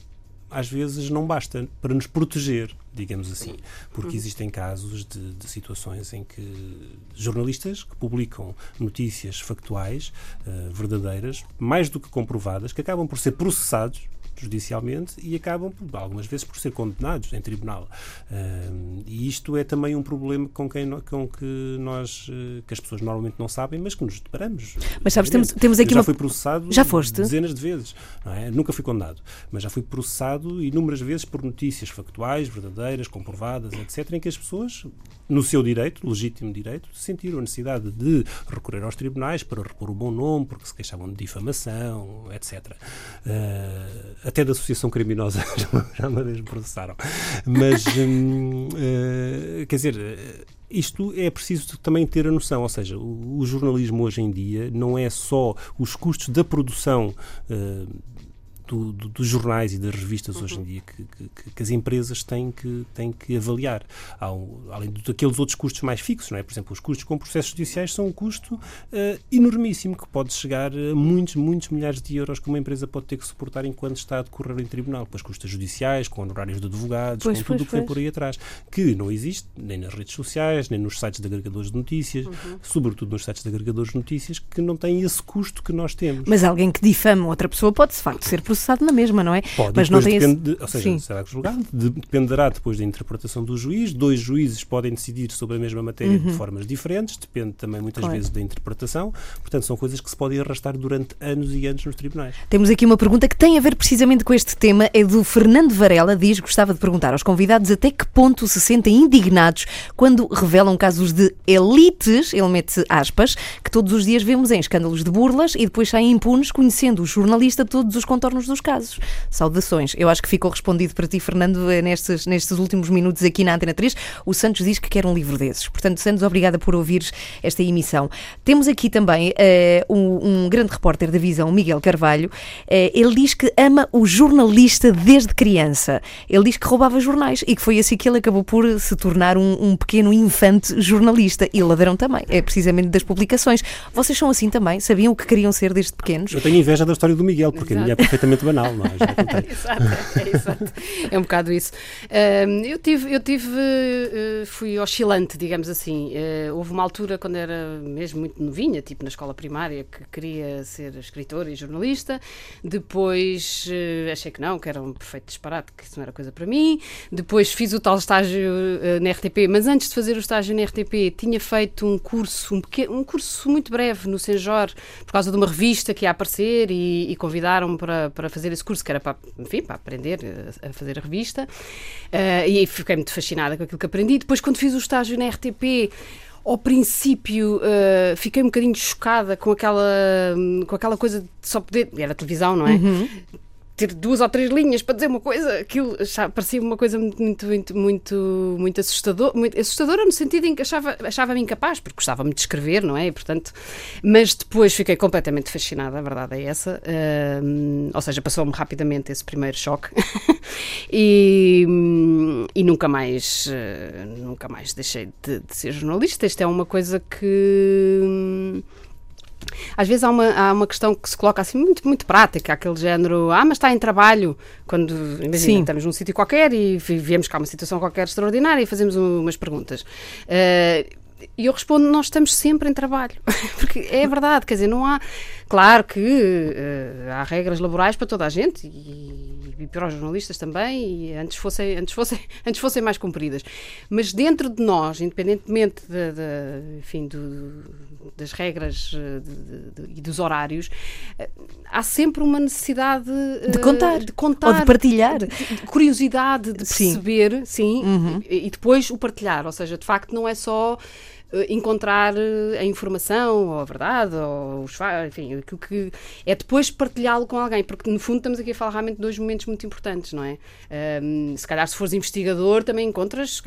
às vezes não basta para nos proteger, digamos assim, porque existem casos de, de situações em que jornalistas que publicam notícias factuais, uh, verdadeiras, mais do que comprovadas, que acabam por ser processados judicialmente e acabam, algumas vezes, por ser condenados em tribunal. Uh, e isto é também um problema com, quem, com que nós, uh, que as pessoas normalmente não sabem, mas que nos deparamos. Mas sabes, temos, temos aqui Eu já uma... fui processado já foste? dezenas de vezes. É? Nunca fui condenado, mas já fui processado inúmeras vezes por notícias factuais, verdadeiras, comprovadas, etc., em que as pessoas, no seu direito, legítimo direito, sentiram a necessidade de recorrer aos tribunais para repor o bom nome, porque se queixavam de difamação, etc. Uh, até da associação criminosa já uma vez me processaram. Mas, hum, uh, quer dizer, isto é preciso também ter a noção, ou seja, o, o, jornalismo hoje em dia não é só os custos da produção uh, do, do, dos jornais e das revistas uhum. hoje em uhum. dia que, que, que, as empresas têm que, têm que avaliar. Um, além daqueles outros custos mais fixos, não é? Por exemplo, os custos com processos judiciais são um custo uh, enormíssimo que pode chegar a muitos, muitos milhares de euros que uma empresa pode ter que suportar enquanto está a decorrer em tribunal, com as custas judiciais, com honorários de advogados, pois, com tudo o que vem por aí atrás, que não existe nem nas redes sociais, nem nos sites de agregadores de notícias, uhum. sobretudo nos sites de agregadores de notícias, que não têm esse custo que nós temos. Mas alguém que difama outra pessoa pode, de facto, ser processado processado na mesma, não é? Pode, mas não tem depende, esse... ou seja, Sim. será julgado, dependerá depois da interpretação do juiz. Dois juízes podem decidir sobre a mesma matéria uhum. de formas diferentes, depende também muitas claro. vezes da interpretação. Portanto, são coisas que se podem arrastar durante anos e anos nos tribunais. Temos aqui uma pergunta que tem a ver precisamente com este tema, é do Fernando Varela, diz gostava de perguntar aos convidados até que ponto se sentem indignados quando revelam casos de elites, ele mete aspas, que todos os dias vemos em escândalos de burlas e depois saem impunes conhecendo o jornalista todos os contornos dos casos. Saudações. Eu acho que ficou respondido para ti, Fernando, eh, nestes, nestes últimos minutos aqui na Antena 3. O Santos diz que quer um livro desses. Portanto, Santos, obrigada por ouvires esta emissão. Temos aqui também uh, um, um, grande repórter da Visão, Miguel Carvalho. Uh, ele diz que ama o jornalista desde criança. Ele diz que roubava jornais e que foi assim que ele acabou por se tornar um, um pequeno infante jornalista. E ladrão também, é precisamente das publicações. Vocês são assim também? Sabiam o que queriam ser desde pequenos? Eu tenho inveja da história do Miguel, porque Exato. a minha é perfeitamente banal, não é? Exato, é, exato. É um bocado isso. Eu tive, eu tive uh, fui oscilante, digamos assim. Uh, houve uma altura quando era mesmo muito novinha, tipo na escola primária, que queria ser escritora e jornalista. Depois eh, achei que não, que era um perfeito disparate, que isso não era coisa para mim. Depois fiz o tal estágio na RTP, mas antes de fazer o estágio na RTP tinha feito um curso, um, pequeno, um curso muito breve no Senjor, por causa de uma revista que ia aparecer e, e convidaram-me para, para fazer esse curso, que era para, enfim, para aprender a fazer a revista. Uh, e fiquei muito fascinada com aquilo que aprendi. Depois, quando fiz o estágio na RTP, ao princípio uh, fiquei um bocadinho chocada com aquela, com aquela coisa de só poder. Era televisão, não é? Uhum ter duas ou três linhas para dizer uma coisa, aquilo parecia uma coisa muito, muito, muito, muito, assustador, muito assustadora no sentido em que achava, achava-me incapaz, porque gostava-me de escrever, não é? E, portanto, mas depois fiquei completamente fascinada, a verdade é essa. Uh, ou seja, passou-me rapidamente esse primeiro choque e, e nunca mais, uh, nunca mais deixei de, de ser jornalista. Isto é uma coisa que às vezes há uma, há uma questão que se coloca assim muito, muito prática, aquele género, ah, mas está em trabalho, quando, imagina, Sim. estamos num sítio qualquer e viemos cá uma situação qualquer extraordinária e fazemos umas perguntas. Uh, e eu respondo: nós estamos sempre em trabalho. Porque é verdade, quer dizer, não há. Claro que uh, há regras laborais para toda a gente e, e, para os jornalistas também, e antes fossem, antes, fossem, antes fossem mais cumpridas. Mas dentro de nós, independentemente de, de enfim, do, das regras eh, e dos horários, uh, há sempre uma necessidade de, contar, de contar, ou de partilhar, de, de curiosidade, de perceber, sim, sim uhum. e, e depois o partilhar. Ou seja, de facto, não é só eh, encontrar eh, a informação, ou a verdade, ou os enfim, aquilo que é depois partilhá-lo com alguém, porque no fundo estamos aqui a falar realmente de dois momentos muito importantes, não é? Um, se calhar se fores investigador também encontras,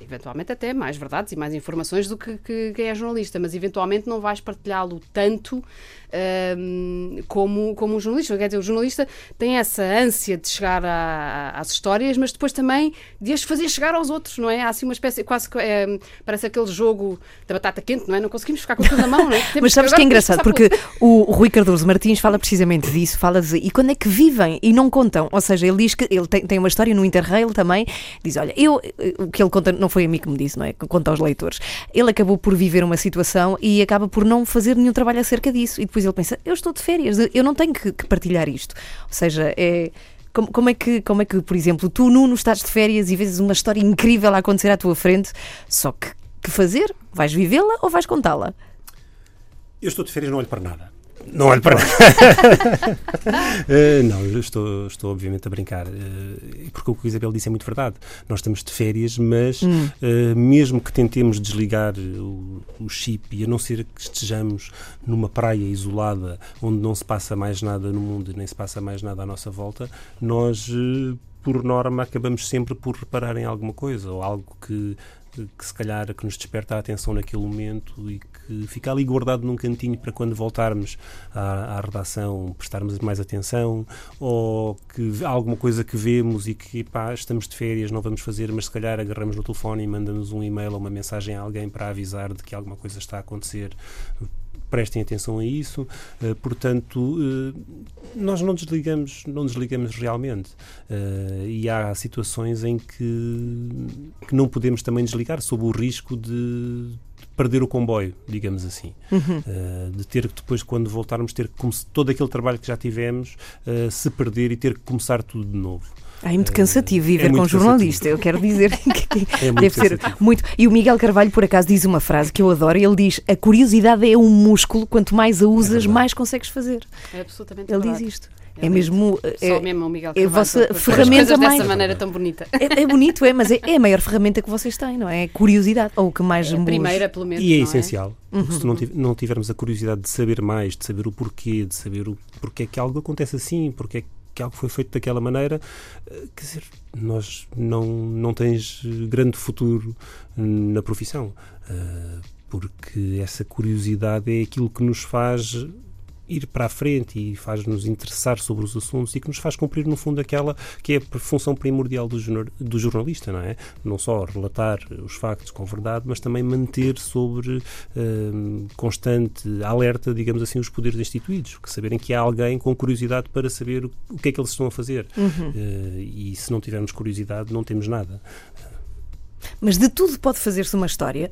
eventualmente até mais verdades e mais informações do que, que, que é jornalista, mas eventualmente não vais partilhá-lo tanto um, como, como um jornalista. Quer dizer, o jornalista tem essa ânsia de chegar a, às histórias, mas depois também de as fazer chegar aos outros, não é? Há assim uma espécie, quase é, parece aquele jogo da batata quente, não é? Não conseguimos ficar com tudo na mão, não é? mas sabes que é engraçado, porque o, o Rui Cardoso Martins fala precisamente disso, fala de e quando é que vivem e não contam? Ou seja, ele diz que ele tem, tem uma história no Interrail também, diz: Olha, eu, o que ele conta, não foi a mim que me disse, não é? Conta aos leitores. Ele acabou por viver uma situação e acaba por não fazer nenhum trabalho acerca disso. E depois ele pensa: Eu estou de férias, eu não tenho que, que partilhar isto. Ou seja, é. Como, como, é que, como é que, por exemplo, tu, Nuno, estás de férias e vês uma história incrível a acontecer à tua frente, só que que fazer? Vais vivê-la ou vais contá-la? Eu estou de férias, não olho para nada. Não olho para nada. uh, não, eu estou, estou obviamente a brincar. Uh, porque o que a Isabel disse é muito verdade. Nós estamos de férias, mas hum. uh, mesmo que tentemos desligar o, o, chip e a não ser que estejamos numa praia isolada onde não se passa mais nada no mundo e nem se passa mais nada à nossa volta, nós por norma acabamos sempre por reparar em alguma coisa ou algo que que se calhar que nos desperta a atenção naquele momento e que fica ali guardado num cantinho para quando voltarmos à, à redação prestarmos mais atenção ou que alguma coisa que vemos e que pá, estamos de férias, não vamos fazer, mas se calhar agarramos no telefone e mandamos um e-mail ou uma mensagem a alguém para avisar de que alguma coisa está a acontecer prestem atenção a isso. Uh, portanto, uh, nós não desligamos, não desligamos realmente. Uh, e há situações em que, que não podemos também desligar, sob o risco de, perder o comboio, digamos assim. Uhum. Uh, de ter que depois, quando voltarmos, ter que todo aquele trabalho que já tivemos uh, se perder e ter que começar tudo de novo. É muito cansativo viver é com um jornalista, eu quero dizer que é deve ser muito. E o Miguel Carvalho, por acaso, diz uma frase que eu adoro: ele diz, a curiosidade é um músculo, quanto mais a usas, é mais consegues fazer. É absolutamente Ele verdade. diz isto. É mesmo. É, mesmo o Miguel Carvalho, é a vossa ferramenta mais. dessa maneira tão bonita. É, é bonito, é, mas é, é, a maior ferramenta que vocês têm, não é? é curiosidade. Ou o que mais. É a primeira, pelo menos. E é, é? essencial. Uhum. Se não, não tivermos a curiosidade de saber mais, de saber o porquê, de saber o porquê que algo acontece assim, porquê que algo foi feito daquela maneira, eh, quer dizer, nós não, não tens grande futuro na profissão. Eh, porque essa curiosidade é aquilo que nos faz ir para a frente e faz-nos interessar sobre os assuntos e que nos faz cumprir, no fundo, aquela que é a função primordial do, do jornalista, não é? Não só relatar os factos com verdade, mas também manter sobre uh, constante alerta, digamos assim, os poderes instituídos, que saberem que há alguém com curiosidade para saber o, o que é que eles estão a fazer. Uhum. Uh, e se não tivermos curiosidade, não temos nada. Mas de tudo pode fazer-se uma história.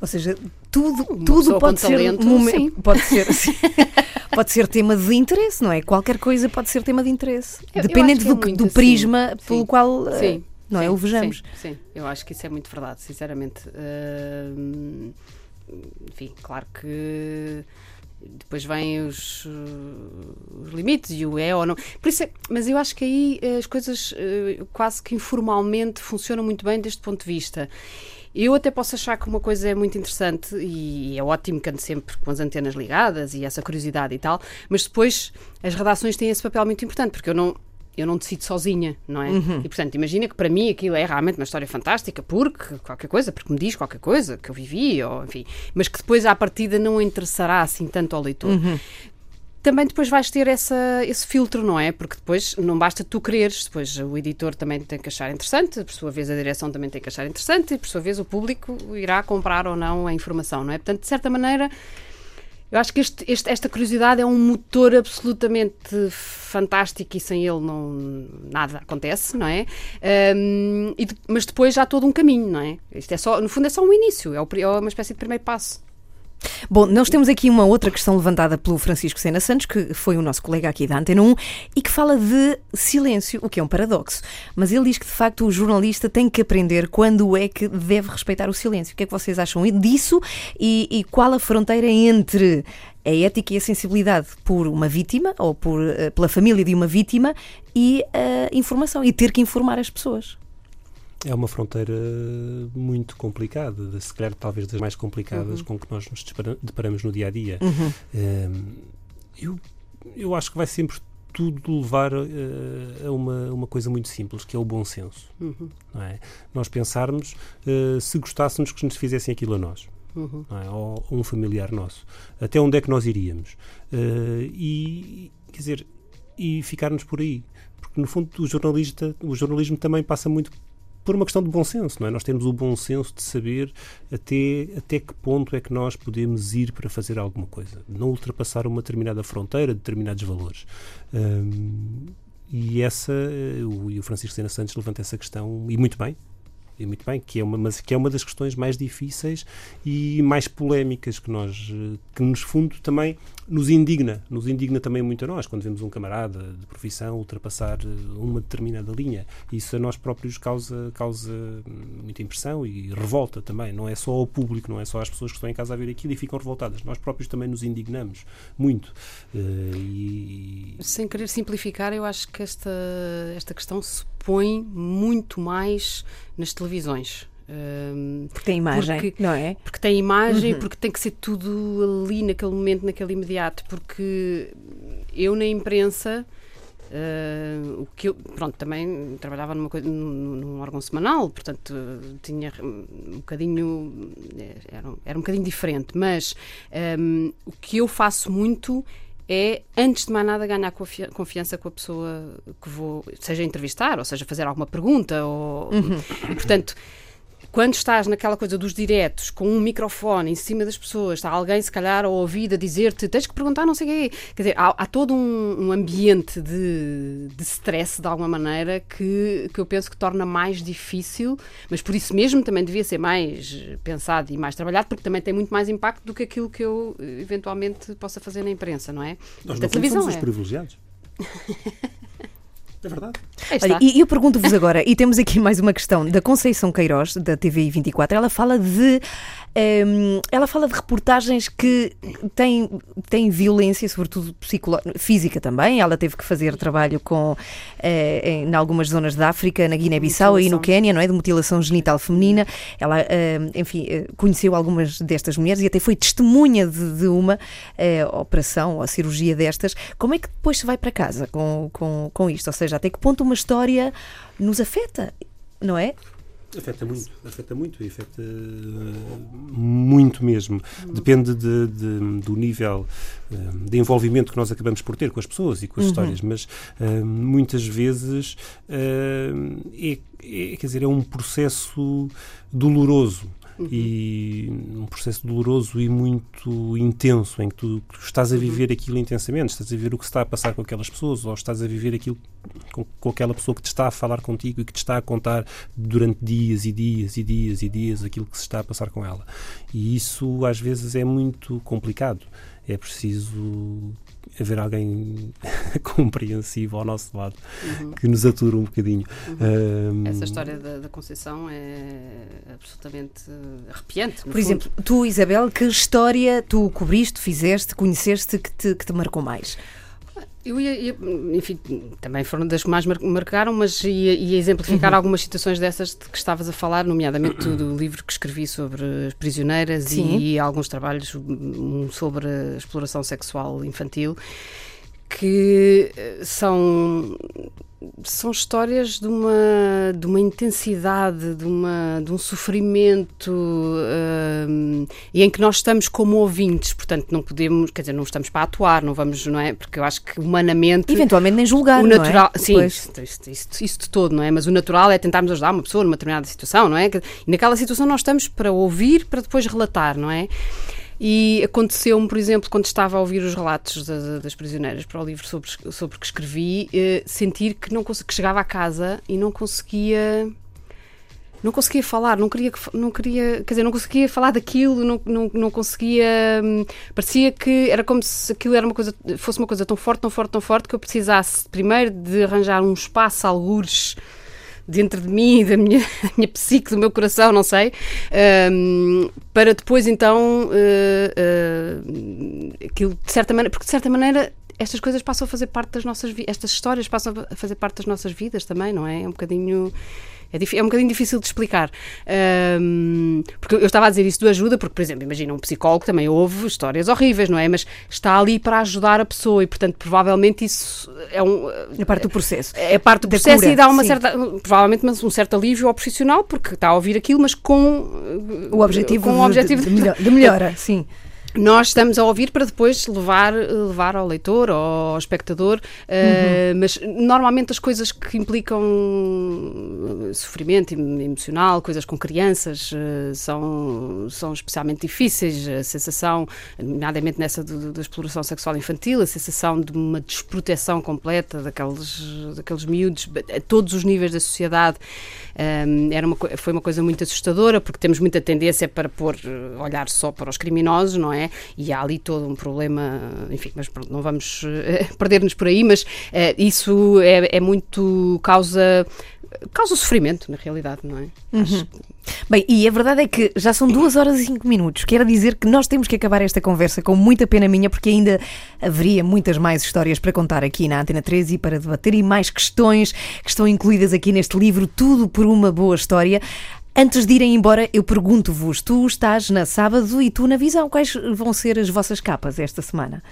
Ou seja, tudo, tudo pode ser, talento, pode ser pode ser tema de interesse, não é? Qualquer coisa pode ser tema de interesse, eu, dependendo eu do, do assim. prisma pelo qual sim, não sim, é o vejamos. Sim, sim, eu acho que isso é muito verdade, sinceramente. Uh, enfim, claro que depois vêm os, os, limites e o é ou não. Por isso é, mas eu acho que aí as coisas uh, quase que informalmente funcionam muito bem deste ponto de vista. Eu até posso achar que uma coisa é muito interessante e é ótimo que ande sempre com as antenas ligadas e essa curiosidade e tal, mas depois as redações têm esse papel muito importante, porque eu não, eu não decido sozinha, não é? E portanto, imagina que para mim aquilo é realmente uma história fantástica, porque qualquer coisa, porque me diz qualquer coisa que eu vivi, ou enfim, mas que depois à partida não interessará assim tanto ao leitor. Também depois vais ter essa, esse filtro, não é? Porque depois não basta tu quereres, depois o editor também tem que achar interessante, por sua vez a direção também tem que achar interessante e por sua vez o público irá comprar ou não a informação, não é? Portanto, de certa maneira, eu acho que este- este- esta curiosidade é um motor absolutamente fantástico e sem ele não, nada acontece, não é? Ahm, e mas depois já há todo um caminho, não é? Isto é só, no fundo é só um início, é, o é uma espécie de primeiro passo. Bom, nós temos aqui uma outra questão levantada pelo Francisco Sena Santos, que foi o nosso colega aqui da Antena 1, e que fala de silêncio, o que é um paradoxo. Mas ele diz que, de facto, o jornalista tem que aprender quando é que deve respeitar o silêncio. O que é que vocês acham disso? E, e qual a fronteira entre a ética e a sensibilidade por uma vítima, ou por, eh, pela família de uma vítima, e a informação, e ter que informar as pessoas? É uma fronteira muito complicada, se calhar talvez das mais complicadas com que nós nos depara- deparamos no dia a dia. eu, eu acho que vai sempre tudo levar eh, a uma, uma coisa muito simples, que é o bom senso. não é? Nós pensarmos eh, se gostássemos que nos fizessem aquilo a nós. não é? Ou um familiar nosso. Até onde é que nós iríamos? Eh, e, quer dizer, e ficarmos por aí. Porque, no fundo, o, jornalista, o jornalismo também passa muito por uma questão de bom senso, não é? Nós temos o bom senso de saber até, até que ponto é que nós podemos ir para fazer alguma coisa. Não ultrapassar uma determinada fronteira, determinados valores. Hum, e essa, o, e o Francisco Sena Santos levanta essa questão, e muito bem, e muito bem, que é uma, mas que é uma das questões mais difíceis e mais polémicas que nós, que nos fundo também nos indigna, nos indigna também muito a nós, quando vemos um camarada de profissão ultrapassar eh, uma determinada linha. Isso a nós próprios causa, causa hum, muita impressão e revolta também. Não é só ao público, não é só às pessoas que estão em casa a ver aquilo e ficam revoltadas. Nós próprios também nos indignamos muito. Eh, e, Sem querer simplificar, eu acho que esta, esta questão se põe muito mais nas televisões. Porque tem imagem, Porque- não é? porque tem imagem, porque tem que ser tudo ali naquele momento, naquele imediato. Porque eu na imprensa, eh, o que eu, pronto, também trabalhava numa coisa, num, num órgão semanal, portanto tinha um bocadinho, era, um- era um bocadinho diferente, mas ehm, o que eu faço muito é, antes de mais nada, ganhar confia- confiança com a pessoa que vou, seja entrevistar, ou seja, fazer alguma pergunta, ou, e, portanto, quando estás naquela coisa dos diretos, com um microfone em cima das pessoas, está alguém, se calhar, ao ouvido a dizer-te tens que perguntar não sei o quê. Quer dizer, há, há todo um, um ambiente de, de stress, de alguma maneira, que, que eu penso que torna mais difícil, mas por isso mesmo também devia ser mais pensado e mais trabalhado, porque também tem muito mais impacto do que aquilo que eu, eh, eventualmente, possa fazer na imprensa, não é? nós, da televisão somos os é. privilegiados. É verdade. Olha, e eu pergunto-vos agora, e temos aqui mais uma questão da Conceição Queiroz, da TVI 24. Ela fala de. Ehm, ela fala de reportagens que têm, têm violência, sobretudo física também. Ela teve que fazer trabalho com, eh, em algumas zonas da África, na Guiné-Bissau e no. Quénia, não é? De mutilação genital feminina. Ela, ehm, enfim, eh, conheceu algumas destas mulheres e até foi testemunha de, de uma eh, operação ou cirurgia destas. Como é que depois se vai para casa com, com, com isto? Ou seja, até que ponto uma história nos afeta, não é? Afeta muito, afeta muito e afeta eh, muito mesmo. Depende de- de- do nível eh, de envolvimento que nós acabamos por ter com as pessoas e com as histórias, mas eh, muitas vezes eh, é, é- quer dizer, é um processo doloroso. E um processo doloroso e muito intenso, em que tu, estás a viver aquilo intensamente, estás a ver o que se está a passar com aquelas pessoas, ou estás a viver aquilo com, com aquela pessoa que te está a falar contigo e que te está a contar durante dias e dias e dias e dias aquilo que se está a passar com ela. E isso às vezes é muito complicado. É preciso haver alguém compreensivo ao nosso lado que nos ature um bocadinho. Ahm, Essa história da, da Conceição é absolutamente arrepiante. Por fundo. exemplo, tu, Isabel, que história tu cobriste, fizeste, conheceste que te, que te marcou mais? Eu ia, ia- enfim, também foram das que mais mar- marcaram, mas ia, ia exemplificar algumas situações dessas de que estavas a falar, nomeadamente do, livro que escrevi sobre as prisioneiras Sim. e, alguns trabalhos um, sobre a exploração sexual infantil. Que eh, são são histórias de uma, de uma intensidade, de, uma, de um sofrimento um, e em que nós estamos como ouvintes, portanto não podemos, quer dizer, não estamos para atuar, não vamos, não é? Porque eu acho que humanamente... Eventualmente nem julgar, o natural, é? Sim, isso, isso, isso, de todo, não é? Mas o natural é tentarmos ajudar uma pessoa numa determinada situação, não é? E naquela situação nós estamos para ouvir, para depois relatar, não é? E aconteceu-me, por exemplo, quando estava a ouvir os relatos das, das prisioneiras para o livro sobre, sobre que escrevi, eh, sentir que, não, que chegava a casa e não conseguia não conseguia falar, não queria, não queria, quer dizer, não conseguia falar daquilo, não, não, não conseguia, hum, parecia que era como se aquilo era uma coisa, fosse uma coisa tão forte, tão forte, tão forte que eu precisasse primeiro de arranjar um espaço, algures, dentro de mim, da minha, da minha psique, do meu coração, não sei, um, para depois então uh, uh, aquilo de certa maneira, porque de certa maneira estas coisas passam a fazer parte das nossas vidas, estas histórias passam a fazer parte das nossas vidas também, não é? É um bocadinho é, é um bocadinho difícil de explicar. Um, porque eu estava a dizer isso do ajuda, porque, por exemplo, imagina um psicólogo também ouve histórias horríveis, não é? Mas está ali para ajudar a pessoa e, portanto, provavelmente isso é um. É parte do processo. É parte do processo cura, e dá uma sim. certa. Provavelmente um certo alívio ao profissional, porque está a ouvir aquilo, mas com. O objetivo, com o objetivo de, de, de, de melhora, sim nós estamos a ouvir para depois levar, levar ao leitor ou ao espectador, uh, mas normalmente as coisas que implicam sofrimento emocional, coisas com crianças, uh, são, são especialmente difíceis. A sensação, nomeadamente nessa da exploração sexual infantil, a sensação de uma desproteção completa daqueles, daqueles miúdos a todos os níveis da sociedade, um, era uma, foi uma coisa muito assustadora, porque temos muita tendência para pôr, olhar só para os criminosos, não é? E há ali todo um problema, enfim, mas não vamos uh, perder-nos por aí, mas uh, isso é, é muito causa causa sofrimento, na realidade, não é? Uhum. Acho... Bem, e a verdade é que já são duas horas e cinco minutos. Quer dizer que nós temos que acabar esta conversa com muita pena minha, porque ainda haveria muitas mais histórias para contar aqui na Antena 13 e para debater, e mais questões que estão incluídas aqui neste livro, tudo por uma boa história. Antes de irem embora, eu pergunto-vos: tu estás na sábado e tu na visão, quais vão ser as vossas capas esta semana?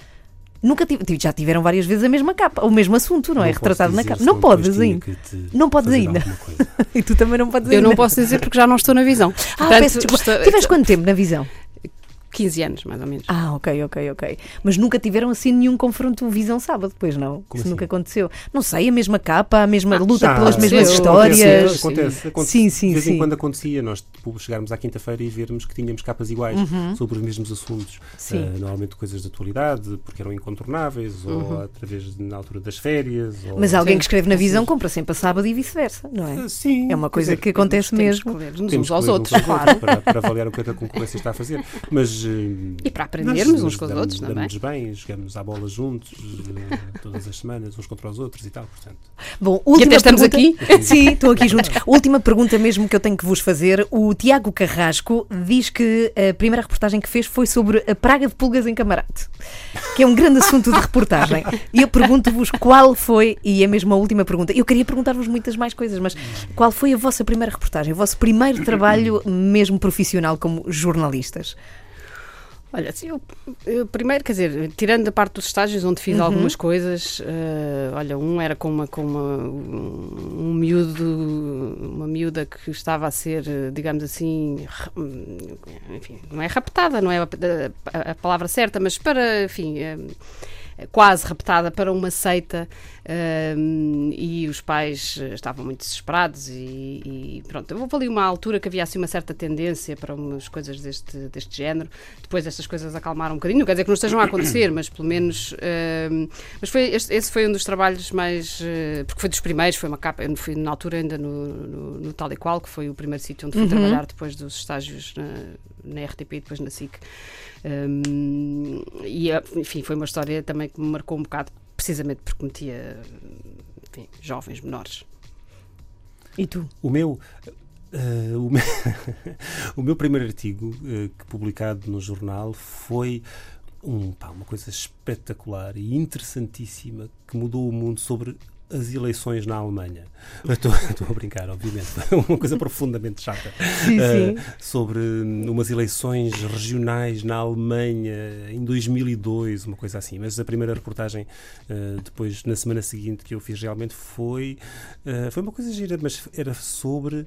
Nunca tive, já tiveram várias vezes a mesma capa, o mesmo assunto, não, é? não é? Retratado na capa. Não podes ainda. Não podes ainda. e tu também não podes eu ainda. Eu não posso dizer porque já não estou na visão. Ah, Portanto, peço desculpa. Tiveste quanto tempo na visão? 15 anos, mais ou menos. Ah, ok, ok, ok. Mas nunca tiveram assim nenhum confronto visão sábado, depois não? Como Isso assim? nunca aconteceu. Não sei, a mesma capa, a mesma ah, luta pelas mesmas histórias. Acontece, acontece, acontece. Sim, sim, De vez em quando acontecia, nós tipo, chegarmos à quinta-feira e vermos que tínhamos capas iguais uhum. sobre os mesmos assuntos. Sim. Uh, normalmente coisas de atualidade, porque eram incontornáveis, uhum. ou através de, na altura das férias. Mas alguém sim, que escreve na visão compra sempre a sábado e vice-versa, não é? Uh, sim. É uma coisa dizer, que acontece mesmo. Que ler uns, uns aos outros, claro. Para, para, avaliar o que, é que a concorrência está a fazer. Mas, uh, e para aprendermos uns com os outros também. Damos bem, jogamos à bola juntos eh, todas as semanas, uns contra os outros e tal, portanto. Bom, última e até estamos pergunta... aqui? Sim, estou aqui juntos. última pergunta mesmo que eu tenho que vos fazer. O Tiago Carrasco diz que a primeira reportagem que fez foi sobre a praga de pulgas em Camarate, que é um grande assunto de reportagem. E eu pergunto-vos qual foi, e é mesmo a última pergunta, eu queria perguntar-vos muitas mais coisas, mas qual foi a vossa primeira reportagem, o vosso primeiro trabalho mesmo profissional como jornalistas? Olha, assim, eu, eu, primeiro, quer dizer, tirando a parte dos estágios onde fiz uhum. algumas coisas, uh, olha, um era com uma com uma, um, um miúdo, uma miúda que estava a ser, digamos assim, enfim, não é raptada, não é a, a, a palavra certa, mas para, enfim, uh, quase raptada para uma seita um, e os pais estavam muito desesperados e, e, pronto, houve ali uma altura que havia assim uma certa tendência para umas coisas deste, deste género, depois estas coisas acalmaram um bocadinho, não quer dizer que não estejam a acontecer, mas pelo menos um, mas foi, este, esse foi um dos trabalhos mais, uh, porque foi dos primeiros, foi uma capa, eu fui na altura ainda no, no, no tal e qual, que foi o primeiro sítio onde fui uhum. trabalhar depois dos estágios na, na RTP e depois na SIC. Um, e enfim, foi uma história também que me marcou um bocado, precisamente porque metia enfim, jovens menores. E tu? O meu. Uh, o, meu o, meu primeiro artigo uh, publicado no jornal foi um, pá, uma coisa espetacular e interessantíssima que mudou o mundo sobre as eleições na Alemanha. Estou, estou a brincar, obviamente. Uma coisa profundamente chata. Sim, sim. Uh, sobre umas eleições regionais na Alemanha em 2002, uma coisa assim. Mas a primeira reportagem, uh, depois, na semana seguinte, que eu fiz realmente foi. Uh, foi uma coisa gira, mas era sobre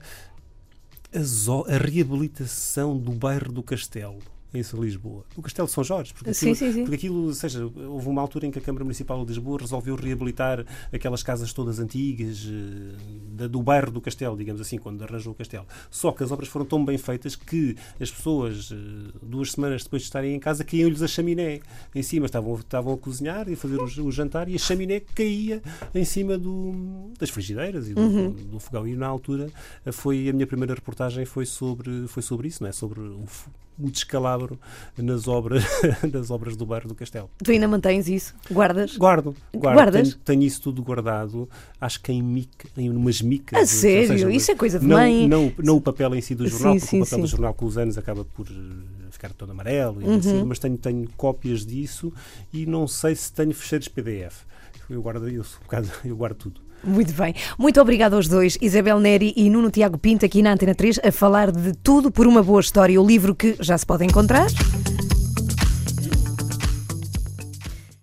a, a reabilitação do bairro do Castelo em Lisboa. O Castelo de São Jorge. Porque aquilo, sim, sim, sim. Porque aquilo, ou seja, houve uma altura em que a Câmara Municipal de Lisboa resolveu reabilitar aquelas casas todas antigas uh, da, do bairro do Castelo, digamos assim, quando arranjou o Castelo. Só que as obras foram tão bem feitas que as pessoas, uh, duas semanas depois de estarem em casa, caíam-lhes a chaminé em cima. Estavam, estavam a cozinhar e a fazer o, o jantar e a chaminé caía em cima do, das frigideiras e do, uhum. do, do fogão. E na altura foi a minha primeira reportagem foi sobre, foi sobre isso, não é? Sobre o o descalabro nas obras, nas obras do bairro do Castelo. Tu ainda mantens isso? Guardas? Guardo. guardo. Guardas? Tenho, tenho, isso tudo guardado, acho que em, mica, em umas micas. A sério? Seja, isso é coisa de não, mãe? Não, não o papel em si do jornal, sim, porque sim, o papel sim. do jornal com os anos acaba por eh, ficar todo amarelo, e uhum. assim, mas tenho, tenho cópias disso e não sei se tenho fecheiros PDF. Eu guardo, eu, eu guardo tudo. Muito bem. Muito obrigado aos dois, Isabel Neri e Nuno Tiago Pinto, aqui na Antena 3, a falar de tudo por uma boa história. O livro que já se pode encontrar.